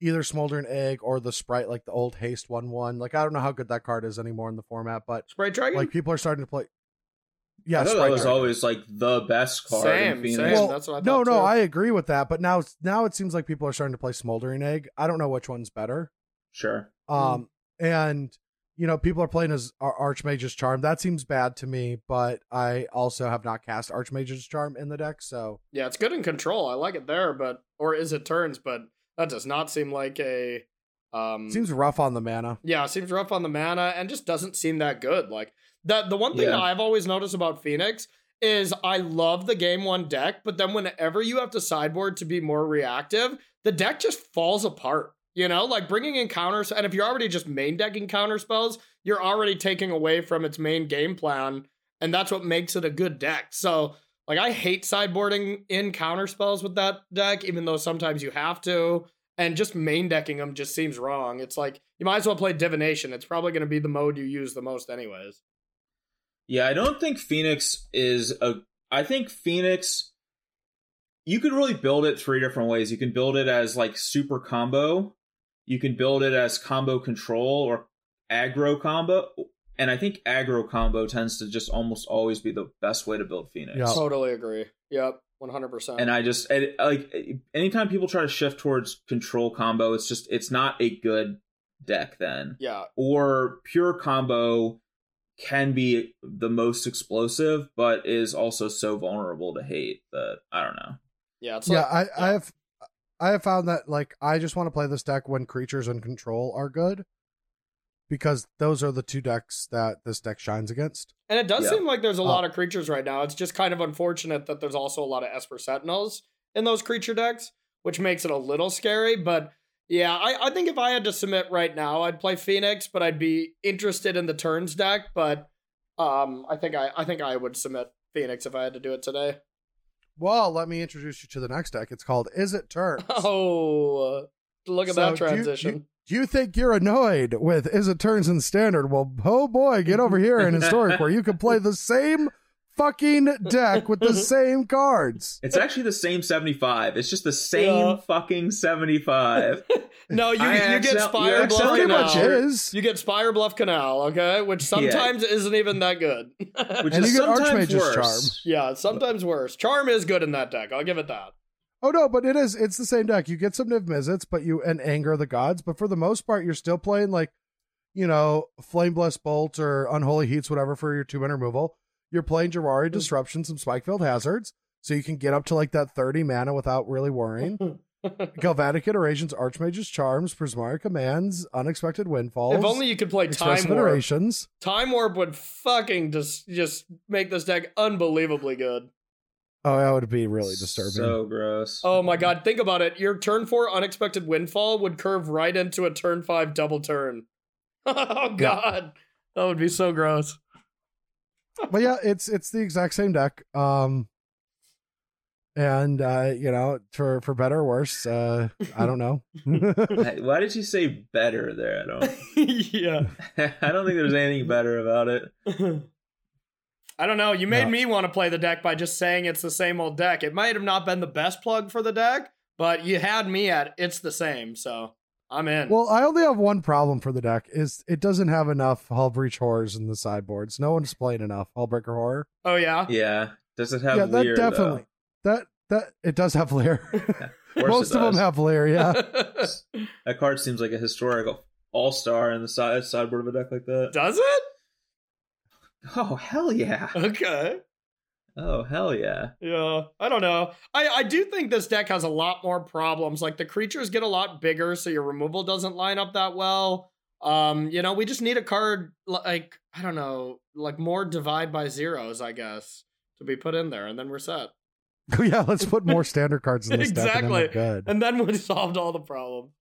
either smoldering egg or the sprite, like the old haste one one. Like I don't know how good that card is anymore in the format, but Sprite Dragon? like people are starting to play. Yeah, i thought that Sprite was always like the best card Same, in phoenix same. Well, that's what I no, thought no, too. I agree with that, but now now it seems like people are starting to play smoldering egg. I don't know which one's better. sure Um, and you know, people are playing as Archmage's Charm. That seems bad to me, but I also have not cast Archmage's Charm in the deck, so Yeah, it's good in control. I like it there, but or Izzet turns, but that does not seem like a um seems rough on the mana. Yeah, seems rough on the mana and just doesn't seem that good. Like the the one thing Yeah. that I've always noticed about Phoenix is I love the game one deck, but then whenever you have to sideboard to be more reactive, the deck just falls apart. You know, like bringing in counters, and if you're already just main decking counter spells, you're already taking away from its main game plan, and that's what makes it a good deck. So, like, I hate sideboarding in counter spells with that deck, even though sometimes you have to, and just main decking them just seems wrong. It's like you might as well play divination. It's probably going to be the mode you use the most, anyways. Yeah, I don't think Phoenix is a. I think Phoenix. You could really build it three different ways. You can build it as like super combo. You can build it as combo control or aggro combo. And I think aggro combo tends to just almost always be the best way to build Phoenix. Yeah. Totally agree. Yep, one hundred percent. And I just I- like anytime people try to shift towards control combo, it's just it's not a good deck then. yeah, Or pure combo can be the most explosive, but is also so vulnerable to hate that I don't know. yeah, it's yeah, like, I, I have I have found that like I just want to play this deck when creatures and control are good. Because those are the two decks that this deck shines against. And it does Yeah. seem like there's a Uh, lot of creatures right now. It's just kind of unfortunate that there's also a lot of Esper Sentinels in those creature decks, which makes it a little scary. But yeah, I, I think if I had to submit right now, I'd play Phoenix, but I'd be interested in the turns deck. But um, I think I I think I would submit Phoenix if I had to do it today. Well, let me introduce you to the next deck. It's called Izzet Turns? Oh, look at So, that do you- transition. Do you think you're annoyed with Izzet Turns in Standard? Well, oh boy, get over here in Historic where you can play the same fucking deck with the same cards. It's actually the same 75. It's just the same Yeah. fucking 75. no, you I you get accident- Spire you Bluff Pretty much Canal. is. You get Spire Bluff Canal, okay, which sometimes isn't even that good. Which And is you get sometimes Archmage's worse. Charm. Yeah, sometimes worse. Charm is good in that deck. I'll give it that. Oh no, but it is. It's the same deck. You get some Niv Mizzets, but you and Anger the Gods. But for the most part, you're still playing like, you know, Flame Blessed Bolt or Unholy Heats, whatever for your two man removal. You're playing Jwari hmm. Disruption, some Spikefield Hazards, so you can get up to like that 30 mana without really worrying. Galvanic Iterations, Archmage's Charms, Prismari Commands, Unexpected Windfalls. if only you could play Time Warp. Iterations. Time Warp would fucking just just make this deck unbelievably good. Oh, that would be really disturbing. So gross. Oh my god, think about it. Your turn four unexpected windfall would curve right into a turn five double turn. oh god. That would be so gross. But yeah, it's it's the exact same deck. Um and uh, you know, for for better or worse, uh I don't know. Why did you say better there? I don't. yeah. I don't think there's anything better about it. I don't know. You made No. me want to play the deck by just saying it's the same old deck. It might have not been the best plug for the deck, but you had me at it's the same, so I'm in. well, I only have one problem for the deck is it doesn't have enough Hullbreaker horrors in the sideboards. No one's playing enough Hullbreaker horror. oh yeah. Yeah. Does it have yeah, that Lier, definitely. That that it does have Lier. Though? Of Most of them have Lier, yeah. That card seems like a historical all star in the side sideboard of a deck like that. Does it? Oh hell yeah! Okay. Oh hell yeah! Yeah, I don't know. I, I do think this deck has a lot more problems. Like the creatures get a lot bigger, so your removal doesn't line up that well. Um, you know, we just need a card like I don't know, like more divide by zeros, I guess, to be put in there, and then we're set. yeah, let's put more standard cards in this deck. And then we're Exactly. good. And then we solved all the problems.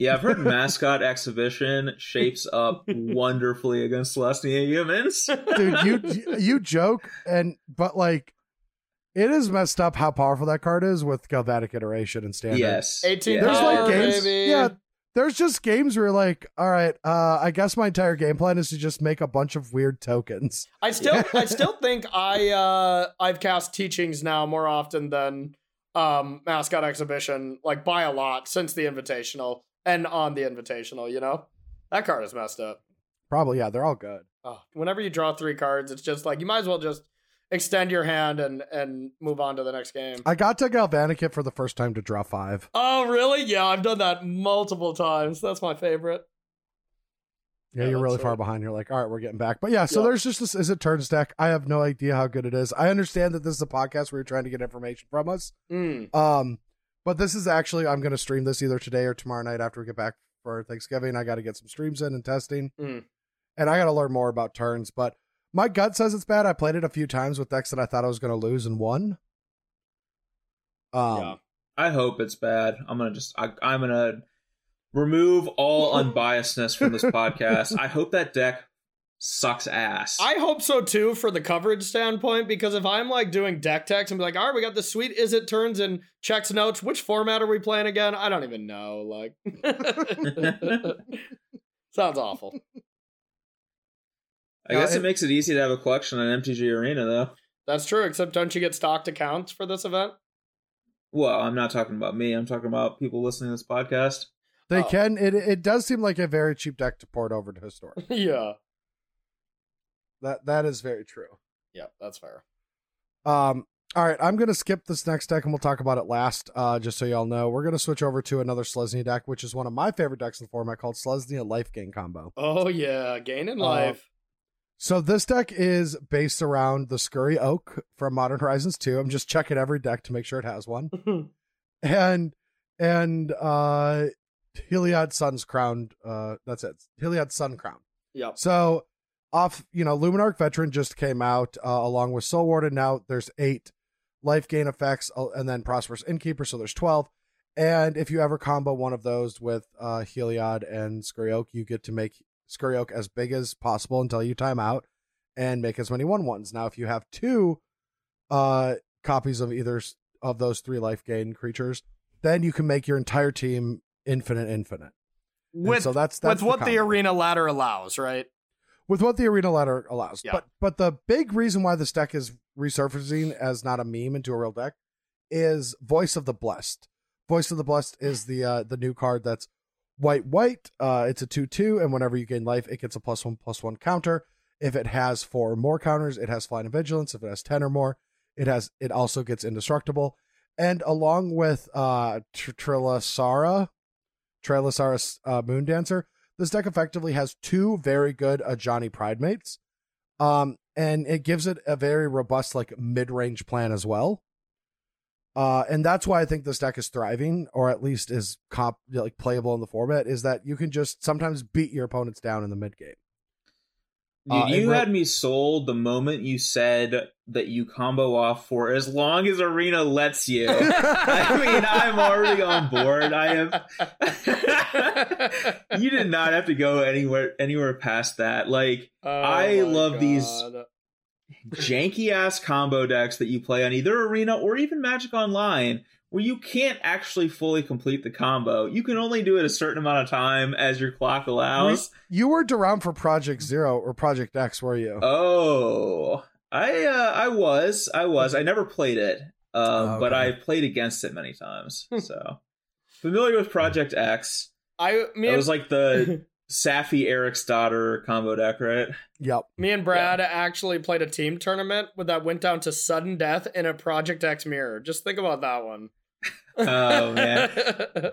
Yeah, I've heard mascot exhibition shapes up wonderfully against Selesnya humans. dude you you joke and but like it is messed up how powerful that card is with galvanic iteration and standard Yes, 18 yeah. there's power, like games baby. yeah there's just games where like all right uh i guess my entire game plan is to just make a bunch of weird tokens I still I still think I uh I've cast teachings now more often than um mascot exhibition like by a lot since the invitational and on the invitational, you know? That card is messed up. probably yeah they're all good Oh, whenever you draw three cards, it's just like you might as well just extend your hand and and move on to the next game. i got to galvanic it for the first time to draw five Oh, really? Yeah, I've done that multiple times. That's my favorite. yeah, Yeah, you're really far behind you're like all right we're getting back but yeah so Yeah. there's just this Izzet turns deck i have no idea how good it is i understand that this is a podcast where you're trying to get information from us Mm. Um, but this is actually I'm going to stream this either today or tomorrow night after we get back for Thanksgiving. I got to get some streams in and testing, Mm. and I got to learn more about turns. But My gut says it's bad. I played it a few times with decks that I thought I was going to lose and won. Um, yeah. I hope it's bad. I'm gonna just I, I'm gonna remove all unbiasedness from this podcast. I hope that deck sucks ass. I hope so too for the coverage standpoint because if I'm like doing deck techs and be like, all right, we got the sweet Izzet turns and checks notes. Which format are we playing again? I don't even know. Like, sounds awful. I guess it, it- makes it easy to have a collection on MTG Arena, though. That's true. Except don't you get stocked accounts for this event? Well, I'm not talking about me. I'm talking about people listening to this podcast. They Oh. can. It it does seem like a very cheap deck to port over to historic. yeah. That that is very true. Yeah, that's fair. Um. All right, I'm gonna skip this next deck and we'll talk about it last. Uh, just so y'all know, we're gonna switch over to another Selesnya deck, which is one of my favorite decks in the format called Selesnya Life Gain Combo. Oh yeah, gaining Uh, life. So this deck is based around the Scurry Oak from Modern Horizons 2. I'm just checking every deck to make sure it has one. And and uh Heliod Sun's crowned uh that's it. Heliod Sun Crown. yep. So off, you know, Lunarch Veteran just came out uh, along with Soul Ward and now there's 8 life gain effects uh, and then Prosperous Innkeeper so there's 12. And if you ever combo one of those with uh Heliod and Scurry Oak, you get to make Scurry Oak as big as possible until you time out and make as many one ones. Now, if you have two uh copies of either of those three life gain creatures, then you can make your entire team infinite, infinite. And With so that's that's with what the arena ladder allows, right? With what the arena ladder allows. Yeah. But but the big reason why this deck is resurfacing as not a meme into a real deck is Voice of the Blessed. Voice of the Blessed is the uh the new card that's white white. Uh it's a 2-2 and whenever you gain life it gets a plus 1 plus 1 counter. If it has 4 or more counters, it has flight and vigilance. If it has 10 or more, it has it also gets indestructible. And along with uh Tr- Trelasarra, Trelasarra uh, Moon Dancer, this deck effectively has two very good Ajani Pride mates. Um, and it gives it a very robust, like mid-range plan as well. Uh, and that's why I think this deck is thriving, or at least is comp like playable in the format, is that you can just sometimes beat your opponents down in the mid game. Dude, Uh, you had me sold the moment you said that you combo off for as long as Arena lets you. I mean, I'm already on board. I am. you did not have to go anywhere anywhere past that. Like Oh I love these- janky ass combo decks that you play on either Arena or even Magic Online, where you can't actually fully complete the combo. You can only do it a certain amount of time as your clock allows. You weren't around for Project Zero or Project X, were you? Oh, I uh, I was I was I never played it, uh, Oh, but. I played against it many times. So familiar with Project X. I me It was like the Saffi Eriksdotter combo deck, right? Yep. me and Brad actually played a team tournament with that went down to sudden death in a Project X mirror. Just think about that one. Oh, man.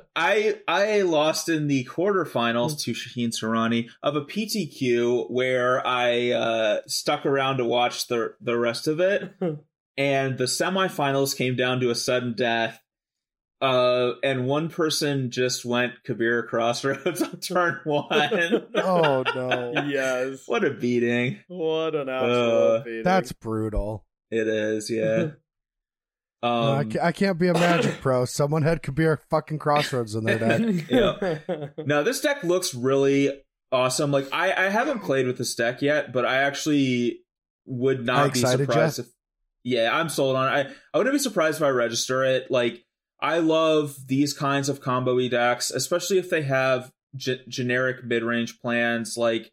I I lost in the quarterfinals to Shaheen Soorani of a PTQ where I uh, stuck around to watch the the rest of it, and the semifinals came down to a sudden death. Uh, and one person just went Kabira Crossroads on turn one. Oh no. yes. what a beating What an absolute Uh, beating. That's brutal. it is, yeah. Uh, I, Um, ca- I can't be a Magic Pro. Someone had Kabira fucking Crossroads in their deck. Yeah. No, this deck looks really awesome. Like I, I haven't played with this deck yet, but I actually would not be excited, surprised if Yeah, I'm sold on it. I, I wouldn't be surprised if I register it. Like I love these kinds of combo decks, especially if they have ge- generic mid-range plans like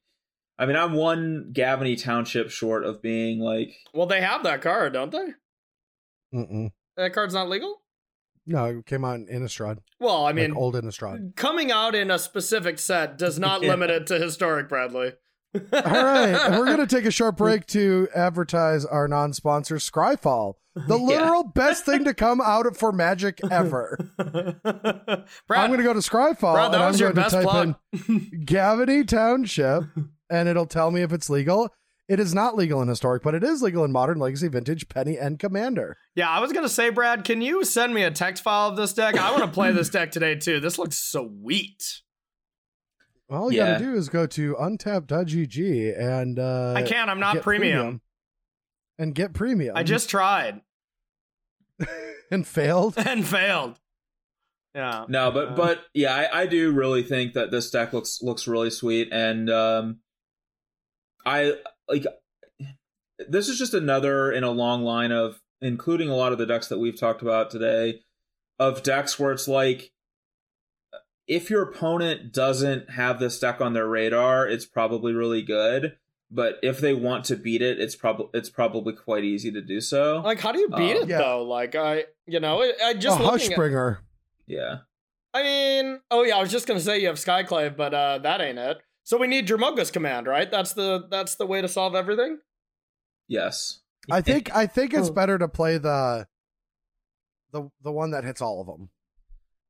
I mean, I'm one Gavony Township short of being like well, they have that card, don't they? Mm-mm. That card's not legal? No, it came out in Innistrad. Well, I mean, like old Innistrad. coming out in a specific set does not Yeah. limit it to historic, Bradley. All right, we're gonna take a short break to advertise our non-sponsor, Scryfall, the Yeah. literal best thing to come out for Magic ever. Brad, I'm gonna go to Scryfall Brad, and I'm going to best type plug. in Gavony Township, and it'll tell me if it's legal. It is not legal in historic, but it is legal in modern, legacy, vintage, penny, and commander. yeah, I was gonna say, Brad, can you send me a text file of this deck? I want to play this deck today too. This looks sweet. All you Yeah. gotta do is go to untapped.gg and uh I can't. I'm not get premium. and get premium. I just tried and failed. and failed. Yeah. No, but Uh, but yeah, I, I do really think that this deck looks looks really sweet, and um, I like this is just another in a long line of including a lot of the decks that we've talked about today of decks where it's like if your opponent doesn't have this deck on their radar, it's probably really good. But if they want to beat it, it's probably it's probably quite easy to do so. Like, how do you beat Uh, it Yeah. though? Like, I, you know, I, I just a looking at- Hushbringer. yeah. I mean, oh yeah, I was just gonna say you have Skyclave, but uh, that ain't it. So we need Dromoka's command, right? That's the that's the way to solve everything. Yes. I think I think it's Oh. better to play the the the one that hits all of them.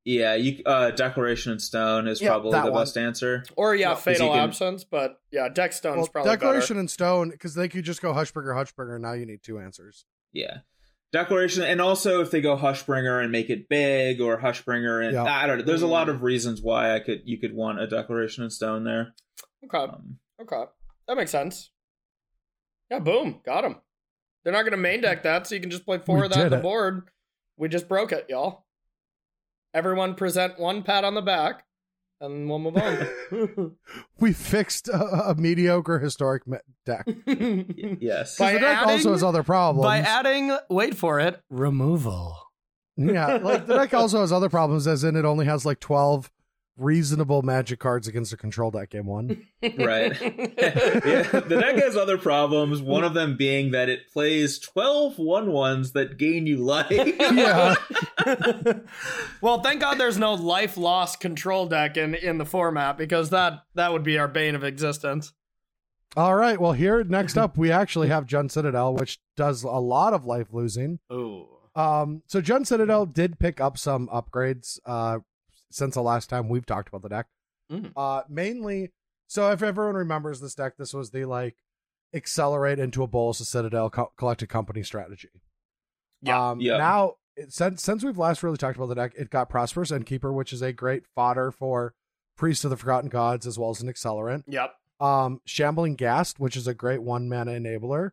Yeah, you uh Declaration in Stone is Yeah, probably the one. best answer. Or yeah, Yeah, 'cause Fatal can- Absence, but yeah, Deckstone's Well, is probably Declaration in Stone because they could just go Hushbringer, Hushbringer. And now you need two answers. Yeah. Declaration and also if they go Hushbringer and make it big or Hushbringer and Yeah. I don't know. There's a lot of reasons why I could you could want a Declaration in Stone there. Better. Okay, Um, okay, that makes sense. Yeah, boom, got him. They're not gonna main deck that, so you can just play four We of that on the it. board. We just broke it, y'all. Everyone present one pat on the back, and we'll move on. We fixed a, a mediocre historic me- deck. yes. By the deck adding- also has other problems. By adding, wait for it, removal. yeah, like the deck also has other problems, as in it only has like twelve reasonable magic cards against a control deck game one. Right. yeah, the deck has other problems, one of them being that it plays 12 1-1s that gain you life. yeah, well, thank God there's no life loss control deck in in the format because that that would be our bane of existence. All right. Well, here next up, we actually have Jund Citadel, which does a lot of life losing. Ooh. Um, so Jund Citadel did pick up some upgrades uh since the last time we've talked about the deck. Mm. Uh, mainly, so if everyone remembers this deck, this was the like accelerate into a bolus of Citadel co- collected company strategy. Yeah. Um, Yeah. Now, it, since since we've last really talked about the deck, it got Prosperous Innkeeper, which is a great fodder for Priest of the Forgotten Gods as well as an accelerant. Yep. Um, Shambling Ghast, which is a great one mana enabler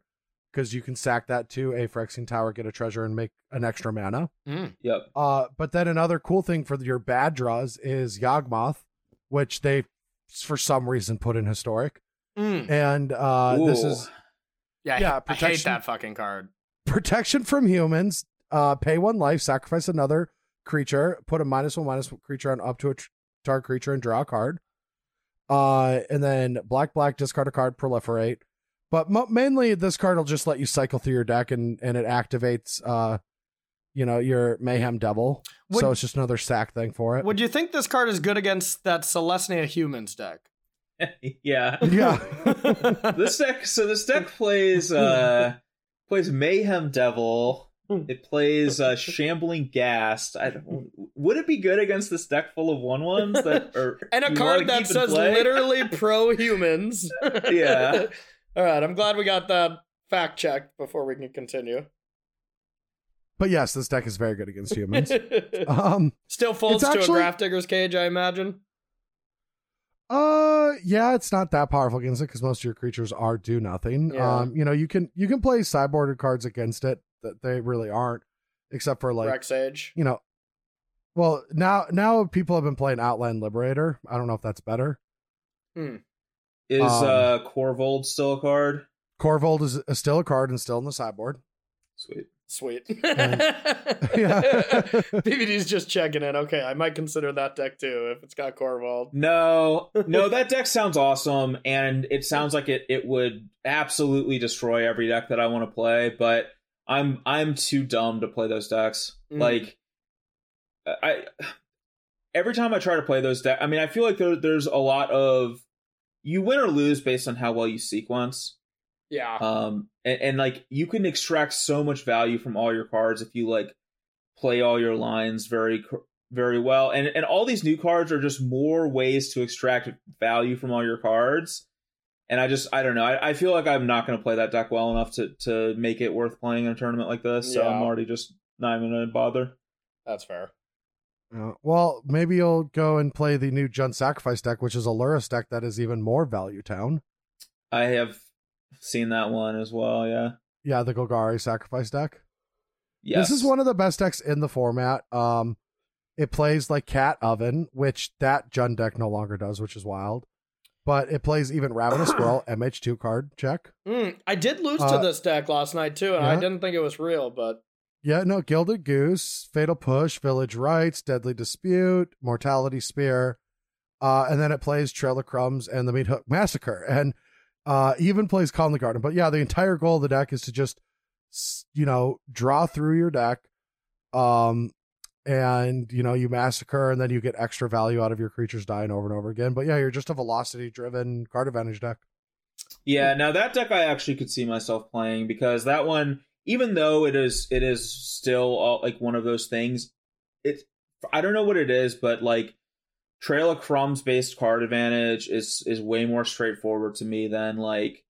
because you can sack that to a Phyrexian Tower, get a treasure, and make an extra mana. Mm. yep. Uh, but then another cool thing for your bad draws is Yawgmoth, which they for some reason put in historic. Mm. And uh, this is Yeah, Yeah, I hate protection- that fucking card. protection from humans. Uh, pay one life, sacrifice another creature, put a minus one minus one creature on up to a tr- target creature, and draw a card. Uh, and then black black discard a card, proliferate. But mo- mainly, this card will just let you cycle through your deck, and and it activates uh, you know, your mayhem devil. so it's just another sack thing for it. Would you think this card is good against that Selesnya humans deck? yeah. yeah. This deck so this deck plays uh plays Mayhem Devil. It plays uh Shambling Ghast. I don't, would it be good against this deck full of one ones that are and a card that says play? literally pro humans. Yeah. All right, I'm glad we got that fact checked before we can continue. But yes, this deck is very good against humans. um Still folds to actually- a Grafdigger's cage, I imagine. Uh, yeah, it's not that powerful against it because most of your creatures are do nothing. Yeah. Um, you know, you can you can play sideboarded cards against it that they really aren't, except for like Rex Age. you know. Well, now now people have been playing Outland Liberator. I don't know if that's better. Is Um, uh Korvold still a card? Korvold is, is still a card and still in the sideboard. Sweet. Sweet. yeah. PVD's just checking in. Okay, I might consider that deck too if it's got Korvold. No, no, that deck sounds awesome, and it sounds like it it would absolutely destroy every deck that I want to play. But I'm I'm too dumb to play those decks. Mm. Like, I every time I try to play those decks, I mean, I feel like there, there's a lot of you win or lose based on how well you sequence. Yeah. Um, and, and like you can extract so much value from all your cards if you like play all your lines very very well. And and all these new cards are just more ways to extract value from all your cards. And I just I don't know. I, I feel like I'm not going to play that deck well enough to to make it worth playing in a tournament like this. So Yeah. I'm already just not even going to bother. That's fair. Uh, well, maybe you'll go and play the new Jund Sacrifice deck, which is a Lurrus deck that is even more value town. I have seen that one as well. Yeah. Yeah, the Golgari Sacrifice deck. Yes. This is one of the best decks in the format. Um, it plays like Cat Oven, which that Jund deck no longer does, which is wild. But it plays even Ravenous Squirrel, MH2 card check. Mm, I did lose Uh, to this deck last night too, and I didn't think it was real, but Yeah, no, Gilded Goose, Fatal Push, Village Rites, Deadly Dispute, Mortality Spear, uh, and then it plays Trail of Crumbs and the Meat Hook Massacre, and uh, even plays Calm the Garden. But yeah, the entire goal of the deck is to just, you know, draw through your deck, um, and you know you massacre, and then you get extra value out of your creatures dying over and over again. But yeah, you're just a velocity-driven card advantage deck. Yeah, now that deck I actually could see myself playing because that one, even though it is it is still all, like one of those things, it I don't know what it is, but like Trail of Crumbs based card advantage is is way more straightforward to me than like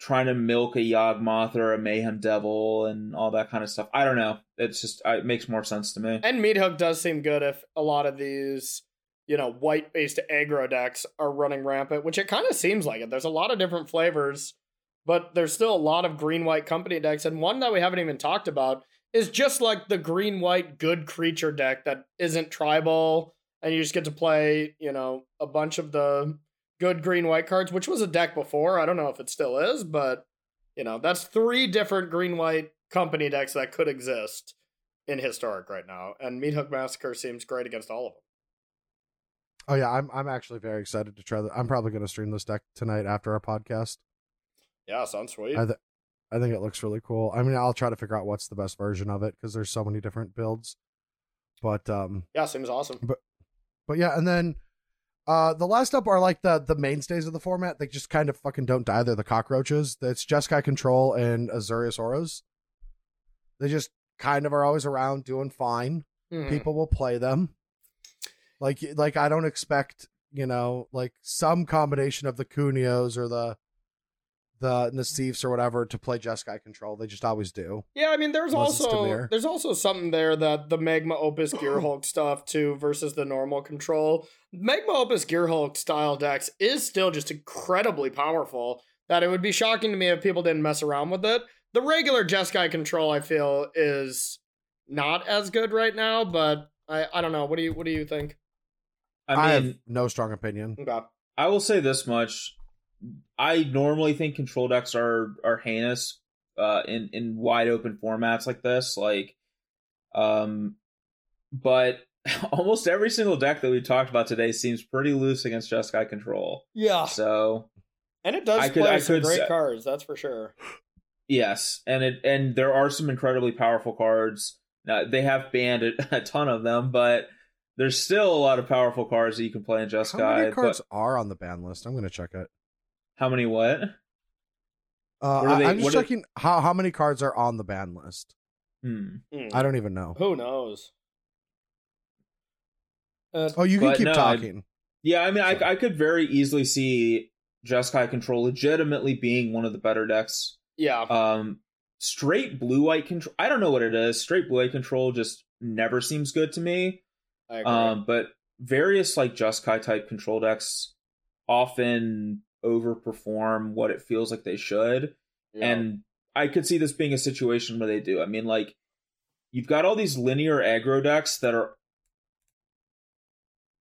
trying to milk a Yawgmoth or a Mayhem Devil and all that kind of stuff. I don't know. It's just it makes more sense to me. and Meat Hook does seem good if a lot of these, you know, white based aggro decks are running rampant, which it kind of seems like it. There's a lot of different flavors, but there's still a lot of green white company decks, and one that we haven't even talked about is just like the green white good creature deck that isn't tribal, and you just get to play, you know, a bunch of the good green white cards, which was a deck before. I don't know if it still is, but you know, that's three different green white company decks that could exist in historic right now, and Meat Hook Massacre seems great against all of them. Oh yeah, I'm I'm actually very excited to try that. I'm probably going to stream this deck tonight after our podcast. Yeah, sounds sweet. I, th- I think it looks really cool. I mean, I'll try to figure out what's the best version of it because there's so many different builds. But um, yeah, seems awesome. but yeah, and then uh, the last up are like the the mainstays of the format. They just kind of fucking don't die. They're the cockroaches. It's Jeskai Control and Azorius Auras. They just kind of are always around, doing fine. Mhm. People will play them. Like like I don't expect you know like some combination of the Cuneos or the the Nassifs or whatever to play Jeskai Control. They just always do. Yeah, I mean, there's Unless also there's also something there that the Magma Opus Gearhulk stuff too versus the normal control. Magma Opus Gearhulk style decks is still just incredibly powerful. That it would be shocking to me if people didn't mess around with it. The regular Jeskai control, I feel, is not as good right now, but I, I don't know. What do you what do you think? I I, mean, have no strong opinion. Okay. I will say this much: I normally think control decks are are heinous uh, in in wide open formats like this. Like, um, but almost every single deck that we talked about today seems pretty loose against Jeskai control. Yeah, So and it does I could- play I some could great say- cards. That's for sure. yes, and it and there are some incredibly powerful cards. Now they have banned a, a ton of them, but there's still a lot of powerful cards that you can play in Jeskai. How many cards But are on the ban list? I'm gonna check it. How many? What? Uh, What I, they- I'm just what are- checking how how many cards are on the ban list. Hmm. Hmm. I don't even know. Who knows? Uh, Oh, you can keep no, I- talking. Yeah, I mean, I, I could very easily see Jeskai Control legitimately being one of the better decks. yeah. Um, straight blue white control. I don't know what it is. Straight blue white control just never seems good to me. I agree. Um, but various like Jeskai type control decks often overperform what it feels like they should. Yeah. And I could see this being a situation where they do. I mean, like, you've got all these linear aggro decks that are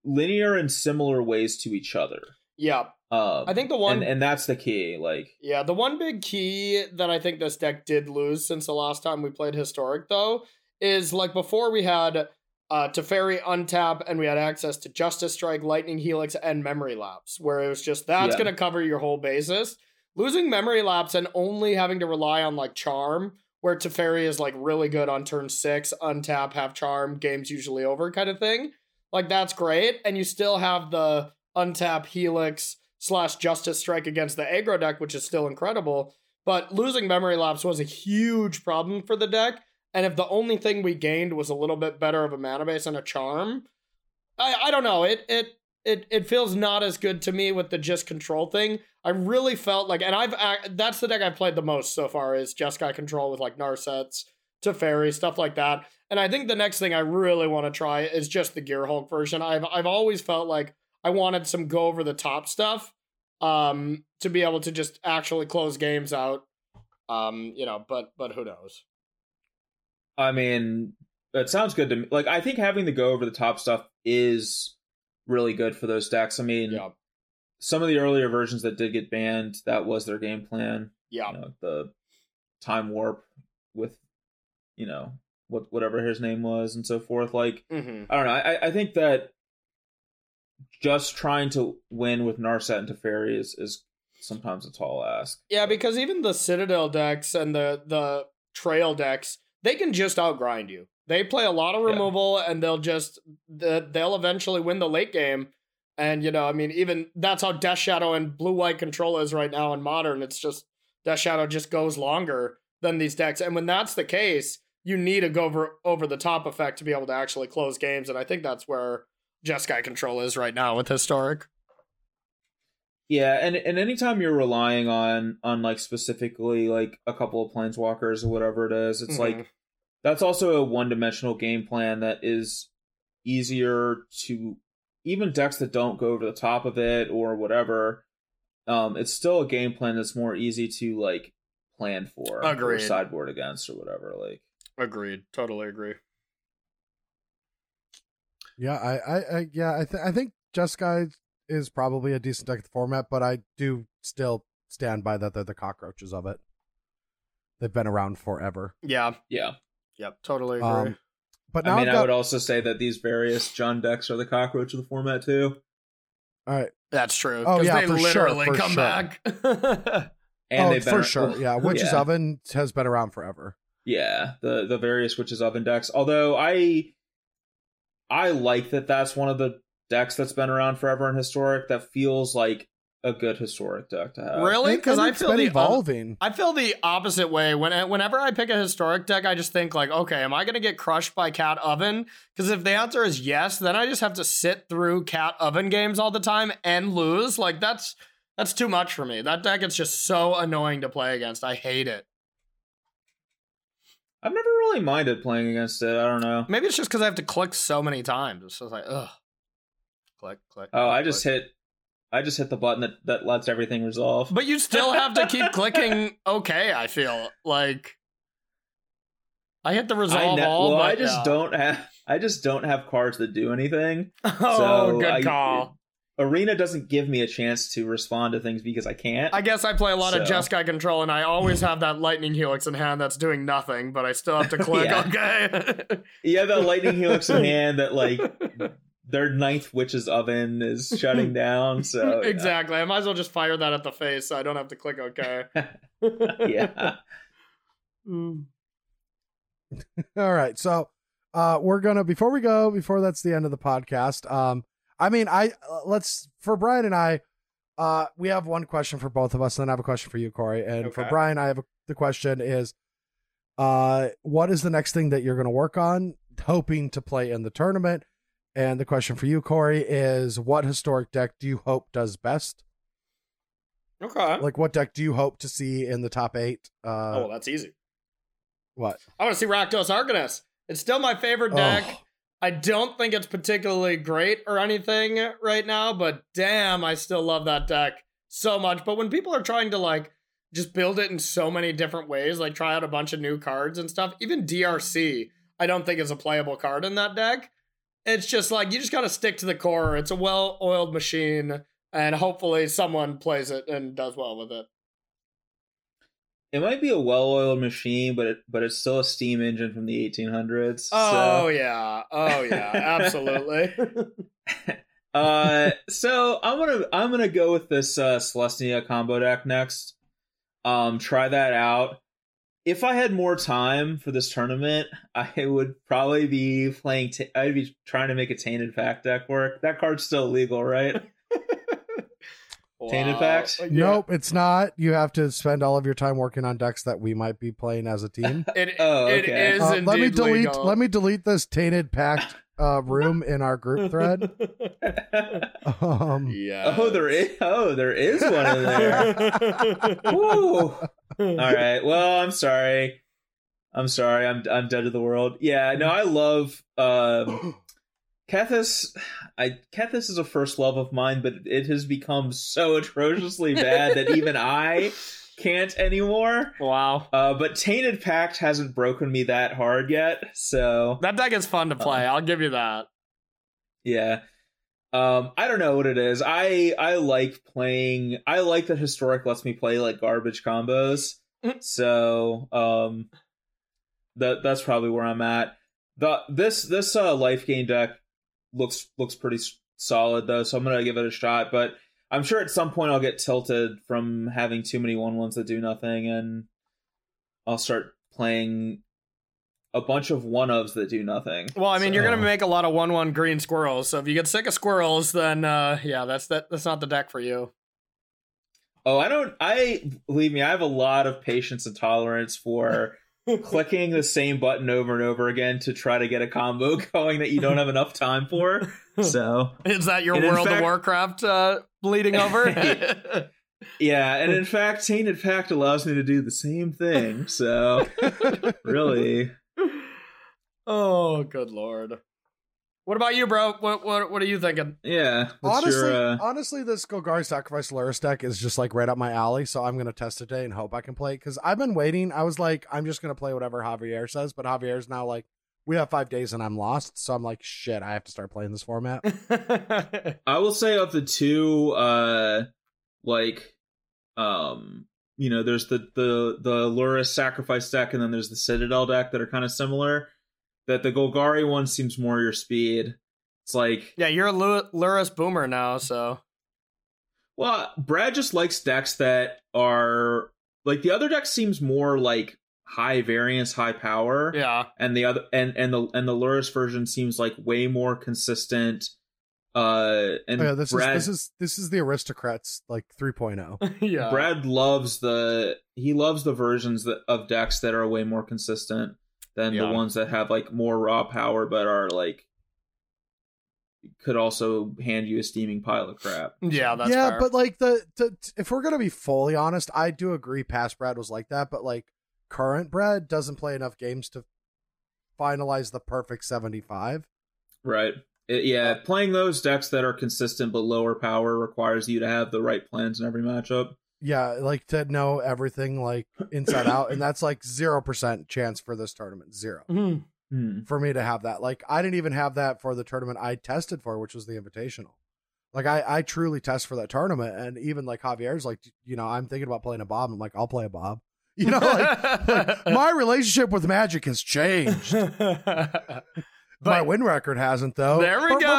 linear in similar ways to each other. yeah, Um, I think the one and, and that's the key. Like, Yeah, the one big key that I think this deck did lose since the last time we played Historic, though, is like before we had uh, Teferi untap and we had access to Justice Strike, Lightning Helix, and Memory Lapse, where it was just that's Yeah. going to cover your whole basis. Losing Memory Lapse and only having to rely on like Charm, where Teferi is like really good on turn six, untap, have Charm, game's usually over kind of thing. Like that's great. And you still have the untap Helix slash Justice Strike against the aggro deck, which is still incredible. But losing Memory Lapse was a huge problem for the deck. And if the only thing we gained was a little bit better of a mana base and a charm, I, I don't know. It it it it feels not as good to me with the just control thing. I really felt like, and I've ac- that's the deck I've played the most so far is Jeskai control with like Narsets, Teferi, stuff like that. And I think the next thing I really want to try is just the Gear Hulk version. I've I've always felt like I wanted some go over the top stuff um to be able to just actually close games out. Um, you know, but but who knows? I mean, it sounds good to me. Like I think having the go over the top stuff is really good for those decks. I mean, Yeah. some of the earlier versions that did get banned, that was their game plan. Yeah. You know, the time warp with, you know, what whatever his name was and so forth. Like hmm I don't know. I I think that just trying to win with Narset and Teferi is is sometimes a tall ask. Yeah, because even the Citadel decks and the the Trail decks, they can just outgrind you. They play a lot of Yeah. removal, and they'll just they'll eventually win the late game. And you know, I mean, even that's how Death Shadow and Blue White Control is right now in Modern. It's just Death Shadow just goes longer than these decks, and when that's the case, you need a go over over the top effect to be able to actually close games. And I think that's where Jeskai Control is right now with Historic. Yeah, and and anytime you're relying on on like specifically like a couple of planeswalkers or whatever it is, it's like Mhm. that's also a one dimensional game plan that is easier to even decks that don't go over the top of it or whatever. Um, it's still a game plan that's more easy to like plan for or sideboard against or whatever. Like agreed, totally agree. Yeah, I, I, I yeah, I, th- I think Jeskai is probably a decent deck of the format, but I do still stand by that they're the cockroaches of it. They've been around forever. Yeah, yeah. Yep, totally agree. Um, but now I mean, I've I would also say that these various Jund decks are the cockroach of the format too. all right. That's true. Oh, 'cause yeah, they for sure, literally for come sure. back. And oh, they've been for sure. Yeah, Witch's Yeah. Oven has been around forever. Yeah, the the various Witches Oven decks. Although I I like that that's one of the decks that's been around forever in historic that feels like a good historic deck to have. really? Because I feel the um, evolving. I feel the opposite way. When whenever I pick a historic deck, I just think like, okay, am I going to get crushed by Cat Oven? Because if the answer is yes, then I just have to sit through Cat Oven games all the time and lose. Like that's that's too much for me. That deck is just so annoying to play against. I hate it. I've never really minded playing against it. I don't know. Maybe it's just because I have to click so many times. It's just like, ugh. Click, click. Oh, click, I just click. hit I just hit the button that, that lets everything resolve. But you still have to keep clicking okay, I feel. Like I hit the I resolve ne- all, well, but I just yeah. don't have I just don't have cards that do anything. Oh, so good I- call. Arena doesn't give me a chance to respond to things because I can't. I guess I play a lot of So- Jeskai control, and I always have that lightning helix in hand that's doing nothing, but I still have to click Yeah. okay. yeah, the lightning helix in hand that like their ninth witch's oven is shutting down. So yeah. exactly. I might as well just fire that at the face so I don't have to click okay. yeah. Mm. All right. So uh we're gonna before we go, before that's the end of the podcast. Um I mean I uh, let's for Brian and I, uh we have one question for both of us, and then I have a question for you, Corey. And for Brian, I have a, the question is uh what is the next thing that you're gonna work on, hoping to play in the tournament? And the question for you, Corey, is what historic deck do you hope does best? Okay. Like what deck do you hope to see in the top eight? oh, Uh well, that's easy. what? I want to see Rakdos Arcanist. It's still my favorite deck. Oh. I don't think it's particularly great or anything right now, but damn, I still love that deck so much. But when people are trying to like just build it in so many different ways, like try out a bunch of new cards and stuff, even DRC, I don't think is a playable card in that deck. It's just like you just got to stick to the core. It's a well oiled machine, and hopefully someone plays it and does well with it. It might be a well-oiled machine, but it, but it's still a steam engine from the 1800s. Oh so. yeah, oh yeah, absolutely. uh, so I'm gonna I'm gonna go with this uh, Celestia combo deck next. Um, try that out. If I had more time for this tournament, I would probably be playing. T- I'd be trying to make a Tainted Pact deck work. That card's still legal, right? Tainted Pact? Yeah. Nope, it's not. You have to spend all of your time working on decks that we might be playing as a team. It, Oh, okay. is Uh, indeed let me delete. legal. Let me delete this tainted pact uh, room in our group thread. Um, yeah. Oh, there is. Oh, there is one in there. Woo. All right. Well, I'm sorry. I'm sorry, I'm I'm dead to the world. Yeah, no, I love um Kethis. I Kethis is a first love of mine, but it has become so atrociously bad that even I can't anymore. Wow. Uh, but Tainted Pact hasn't broken me that hard yet, so That deck is fun to play. I'll give you that. yeah. Um, I don't know what it is. I I like playing. I like that historic lets me play like garbage combos. Mm. so um, that that's probably where I'm at. The this this uh life gain deck looks looks pretty solid though, so I'm gonna give it a shot. But I'm sure at some point I'll get tilted from having too many one ones that do nothing, and I'll start playing a bunch of one ofs that do nothing. Well, I mean, you're gonna make a lot of one-one green squirrels. So if you get sick of squirrels, then uh, yeah, that's that. That's not the deck for you. Oh, I don't. I believe me. I have a lot of patience and tolerance for clicking the same button over and over again to try to get a combo going that you don't have enough time for. So Is that your And World fact- of Warcraft uh, bleeding over? yeah, and in fact, Tainted Pact allows me to do the same thing. So really, oh, good lord. What about you, bro? What what what are you thinking? yeah. Honestly, your, uh, honestly, this Golgari Sacrifice Lurrus deck is just like right up my alley. So I'm gonna test it today and hope I can play. Because I've been waiting. I was like, I'm just gonna play whatever Javier says, but Javier's now like, we have five days and I'm lost. So I'm like, shit, I have to start playing this format. I will say of the two, uh, like, um, you know, there's the the the Lurrus sacrifice deck, and then there's the Citadel deck that are kind of similar. That the Golgari one seems more your speed. It's like, yeah, you're a Lu- Lurrus boomer now, so well, Brad just likes decks that are like the other deck seems more like high variance, high power. yeah. and the other and and the and the Lurrus version seems like way more consistent. Uh, and Oh, yeah, this Brad is this is this is the aristocrats like oh. 3.0. yeah. Brad loves the he loves the versions that, of decks that are way more consistent than Yeah. the ones that have like more raw power but are like could also hand you a steaming pile of crap. yeah, that's yeah, fair. but like the, the if we're gonna be fully honest, I do agree. Past Brad was like that, but like current Brad doesn't play enough games to finalize the perfect 75. Right. It- yeah, uh, playing those decks that are consistent but lower power requires you to have the right plans in every matchup. Yeah, like to know everything like inside out, and that's like zero percent chance for this tournament. Zero Mhm. Hmm. for me to have that. Like I didn't even have that for the tournament I tested for, which was the Invitational. Like I, I truly test for that tournament, and even like Javier's like, you know, I'm thinking about playing a Bob. I'm like, I'll play a Bob. You know, like, like my relationship with Magic has changed. My win record hasn't though. There we go.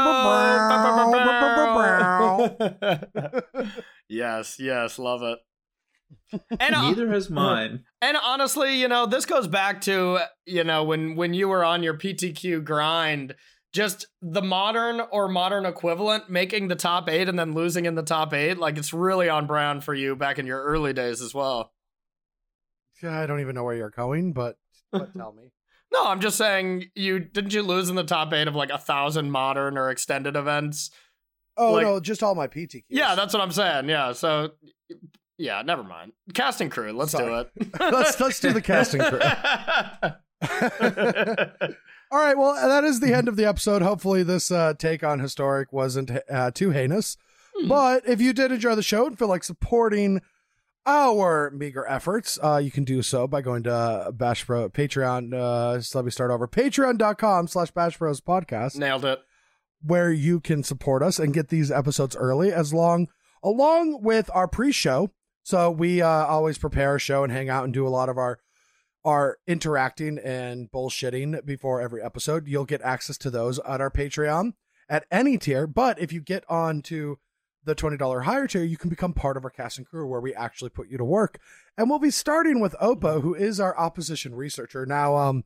yes, yes, love it. And uh, Neither has mine. and honestly, you know, this goes back to you know when when you were on your PTQ grind, just the modern or modern equivalent making the top eight and then losing in the top eight. Like it's really on brand for you back in your early days as well. Yeah, I don't even know where you're going, but but tell me. No, I'm just saying you didn't you lose in the top eight of like a thousand modern or extended events. Oh Like- no, just all my PTQs. Yeah, that's what I'm saying. Yeah, so yeah, never mind. Casting crew, let's Sorry. do it. let's let's do the casting crew. All right, well, that is the end of the episode. Hopefully, this uh, take on historic wasn't uh, too heinous. Hmm. But if you did enjoy the show and feel like supporting our meager efforts, uh, you can do so by going to Bash Bros Patreon. Uh, so let me start over. Patreon.com slash Bash Bros podcast, Nailed it. where you can support us and get these episodes early, as long along with our pre-show. So we uh, always prepare a show and hang out and do a lot of our our interacting and bullshitting before every episode. You'll get access to those at our Patreon at any tier. But if you get on to the $20 higher tier, you can become part of our cast and crew where we actually put you to work. And we'll be starting with Opa, who is our opposition researcher. Now, um,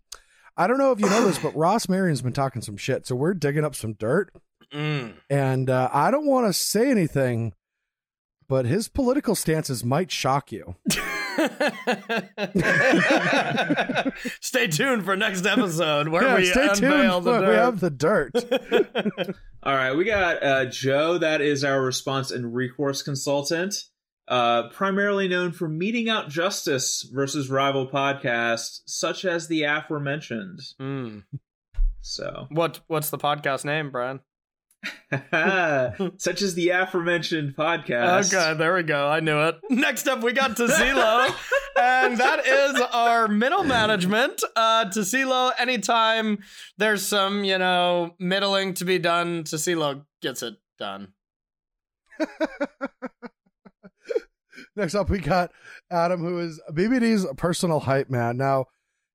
I don't know if you know this, but Ross Marion's been talking some shit. So we're digging up some dirt. Mm. And uh, I don't want to say anything, but his political stances might shock you. stay tuned for next episode where Yeah, we stay unveil tuned the when we dirt. have the dirt. All right, we got uh, Joe. That is our response and recourse consultant. uh, primarily known for meting out justice versus rival podcasts, such as the aforementioned. Mm. So, What what's the podcast name, Brian? such as the aforementioned podcast. Okay, there we go. I knew it. Next up, we got Tassilo, and that is our middle management. Uh, Tassilo, anytime there's some, you know, middling to be done, Tassilo gets it done. Next up, we got Adam, who is BBD's personal hype man. Now,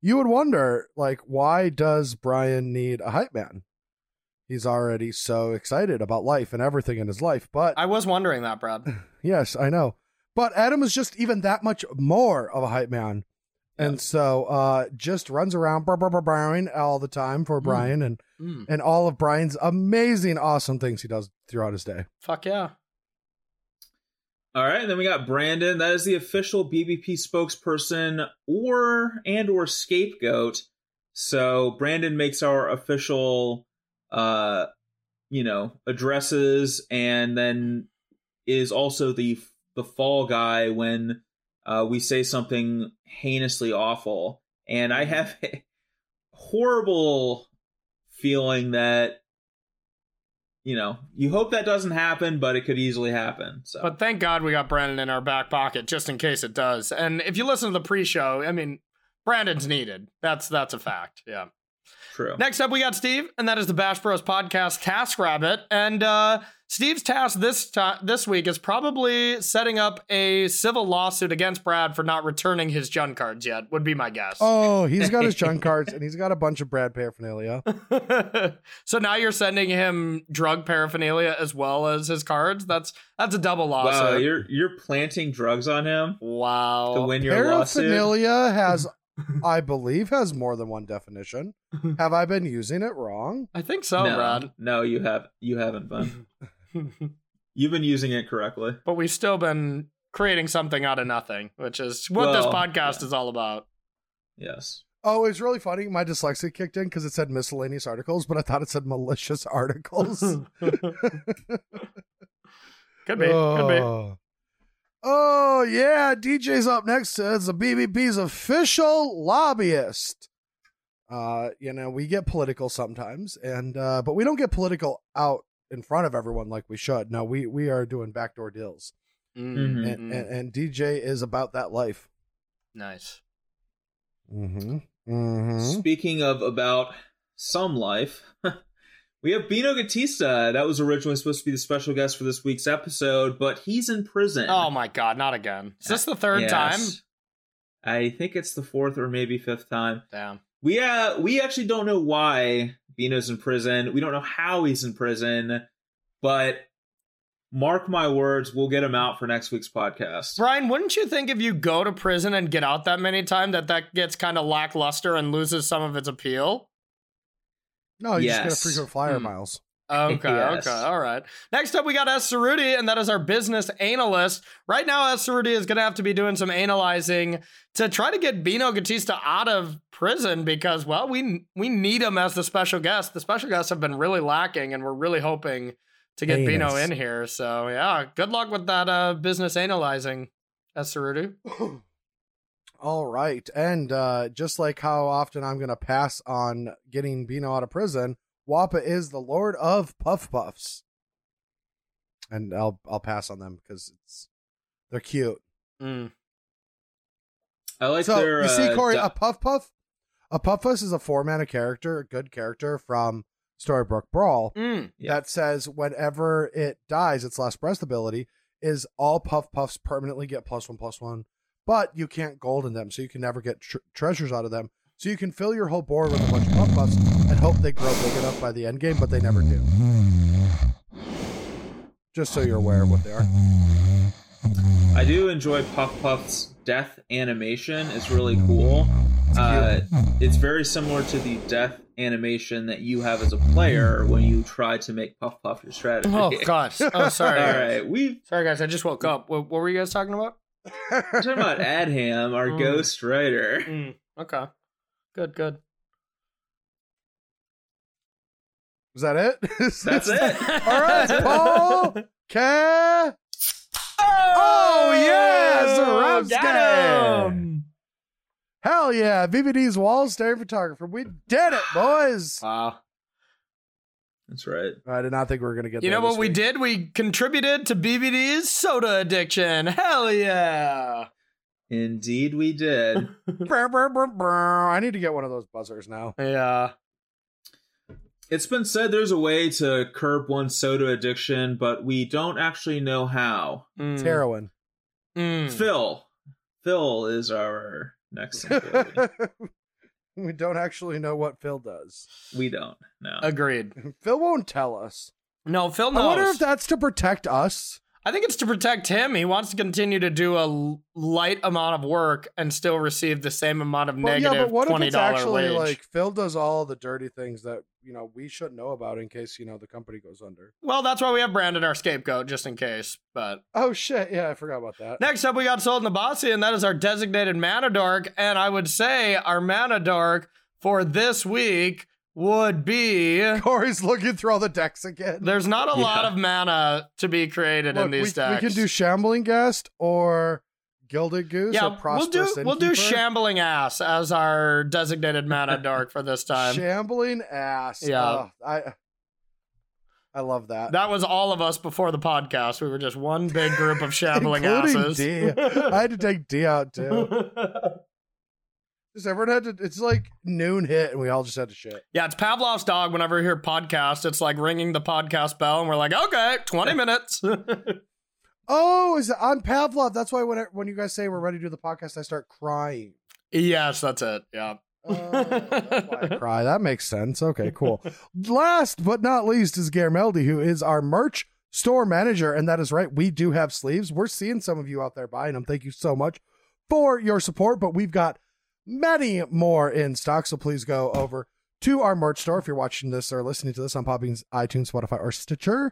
you would wonder, like, why does Brian need a hype man? He's already so excited about life and everything in his life. But I was wondering that, Brad. yes, I know. But Adam is just even that much more of a hype man. And so uh just runs around brr, brr, brr, all the time for Mm. Brian and Mm, and all of Brian's amazing, awesome things he does throughout his day. fuck yeah. All right, and then we got Brandon. That is the official BBP spokesperson or and or scapegoat. So Brandon makes our official, uh, you know, addresses, and then is also the the fall guy when uh, we say something heinously awful. And I have a horrible feeling that you know you hope that doesn't happen, but it could easily happen. So But thank God we got Brandon in our back pocket just in case it does. And if you listen to the pre-show, I mean, Brandon's needed. That's that's a fact. Yeah. True. Next up, we got Steve, and that is the Bash Bros podcast Task Rabbit. And uh, Steve's task this time this week is probably setting up a civil lawsuit against Brad for not returning his Jund cards yet. Would be my guess. Oh, he's got his junk cards and he's got a bunch of Brad paraphernalia. so now you're sending him drug paraphernalia as well as his cards. That's that's a double Wow, lawsuit. you're you're planting drugs on him wow. to win your lawsuit. Paraphernalia has, I believe, has more than one definition. Have I been using it wrong? I think so, no, Brad. no, you have you haven't been. You've been using it correctly. but we've still been creating something out of nothing, which is what this podcast yeah. is all about. Yes. Oh, it's really funny. My dyslexia kicked in because it said miscellaneous articles, but I thought it said malicious articles. could be. Could be. Oh. Oh. Yeah. DJ's up next to it's the BBP's official lobbyist. Uh, you know, we get political sometimes, and uh, but we don't get political out in front of everyone like we should. No, we we are doing backdoor deals, Mm, Mhm. and, and and DJ is about that life. Nice. Mm-hmm. Mm-hmm. Speaking of about some life, we have Bino Gatista. That was originally supposed to be the special guest for this week's episode, but he's in prison. Oh my god, not again. Is this the third Yes. time? I think it's the fourth or maybe fifth time. Damn. We uh we actually don't know why Bino's in prison. We don't know how he's in prison, but mark my words, we'll get him out for next week's podcast. Brian, wouldn't you think if you go to prison and get out that many times that that gets kind of lackluster and loses some of its appeal? No, you Yes. just get a frequent flyer Hmm. miles. Okay, Yes. okay, all right. Next up, we got S. Cerruti, and that is our business analyst. Right now, S. Cerruti is going to have to be doing some analyzing to try to get Bino Gatista out of prison because, well, we we need him as the special guest. The special guests have been really lacking, and we're really hoping to get Bino in here. So, yeah, good luck with that uh, business analyzing, S. Cerruti. All right. And uh, just like how often I'm going to pass on getting Bino out of prison, Wappa is the Lord of Puff Puffs. And I'll I'll pass on them because it's they're cute. Mm. I like so their you see, uh, Corey, du- a Puff Puff, a Puff Puff is a four mana character, a good character from Storybook Brawl Mm. Yeah. that says whenever it dies, its last breath ability is all Puff Puffs permanently get plus one plus one, but you can't golden them, so you can never get tr- treasures out of them. So you can fill your whole board with a bunch of Puff Puffs and hope they grow big enough by the end game, but they never do. Just so you're aware of what they are. I do enjoy Puff Puff's death animation. It's really cool. Uh, it's very similar to the death animation that you have as a player when you try to make Puff Puff your strategy. Oh, gosh. Oh, sorry. All right, we Sorry, guys. I just woke up. What, what were you guys talking about? talking about Adham, our mm. ghost writer. Mm. Okay. Good, good. Is that it? That's it. All right, Paul. Ca- oh, oh yeah, Zarowski. Hell yeah, BBD's wall staring photographer. We did it, boys. Wow. That's right. I did not think we were going to get You there know what this we week. did? We contributed to BBD's soda addiction. Hell yeah. Indeed, we did. I need to get one of those buzzers now. Yeah. it's been said there's a way to curb one's soda addiction, but we don't actually know how. Mm. It's heroin. Mm. Phil. Phil is our next employee. we don't actually know what Phil does. we don't know. Agreed. Phil won't tell us. No, Phil knows. I wonder if that's to protect us. I think it's to protect him. He wants to continue to do a light amount of work and still receive the same amount of Well, negative yeah, but what if twenty it's actually wage. like Phil does all the dirty things that you know we should know about in case you know the company goes under? well, that's why we have Brandon, our scapegoat, just in case. But Oh shit! Yeah, I forgot about that. next up, we got sold in the bossy, and that is our designated mana dork. And I would say our mana dork for this week would be. Corey's looking through all the decks again. There's not a lot of mana to be created Look, in these we decks. We can do Shambling Ghast or Gilded Goose yeah, or we'll do Prosperous we'll do shambling ass as our designated mana dork for this time. Shambling ass. Yeah. Oh, I I love that. That was all of us before the podcast. We were just one big group of shambling asses. D. I had to take D out too. Just everyone had to. It's like noon hit, and we all just had to shit. yeah, it's Pavlov's dog. Whenever we hear podcast, it's like ringing the podcast bell, and we're like, okay, 20 minutes. Oh, is it on Pavlov? That's why when I, when you guys say we're ready to do the podcast, I start crying. yes, that's it. Yeah. Oh, that's why I cry. That makes sense. Okay, cool. Last but not least is Garameldi, who is our merch store manager, and that is right. We do have sleeves. We're seeing some of you out there buying them. Thank you so much for your support. But we've got many more in stock, so please go over to our merch store if you're watching this or listening to this on Poppings, iTunes, Spotify, or Stitcher.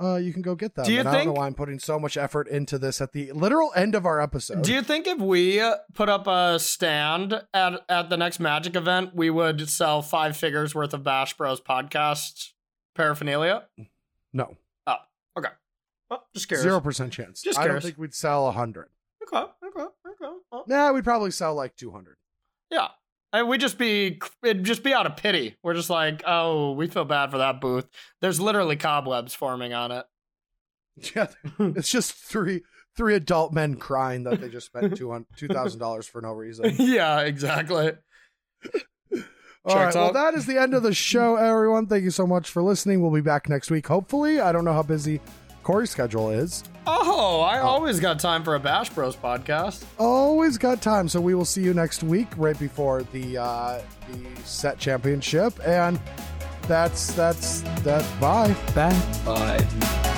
Uh, you can go get them. Do you and I don't know think- why I'm putting so much effort into this at the literal end of our episode. Do you think if we put up a stand at, at the next Magic event, we would sell five figures worth of Bash Bros podcast paraphernalia? no, Oh, okay. Well, just curious. zero percent chance. Just I don't think we'd sell a hundred. Okay, okay, okay. Oh. Nah, we'd probably sell like 200. Yeah. And we'd just be it'd just be out of pity. We're just like, oh, we feel bad for that booth. There's literally cobwebs forming on it. Yeah, it's just three three adult men crying that they just spent two thousand dollars for no reason. yeah, exactly. All right, well that is the end of the show, everyone. Thank you so much for listening. We'll be back next week, hopefully. I don't know how busy Corey's schedule is. Oh, I always got time for a Bash Bros podcast. Always got time, so we will see you next week, right before the uh, the set championship, and that's that's that. Bye. Bye. Bye.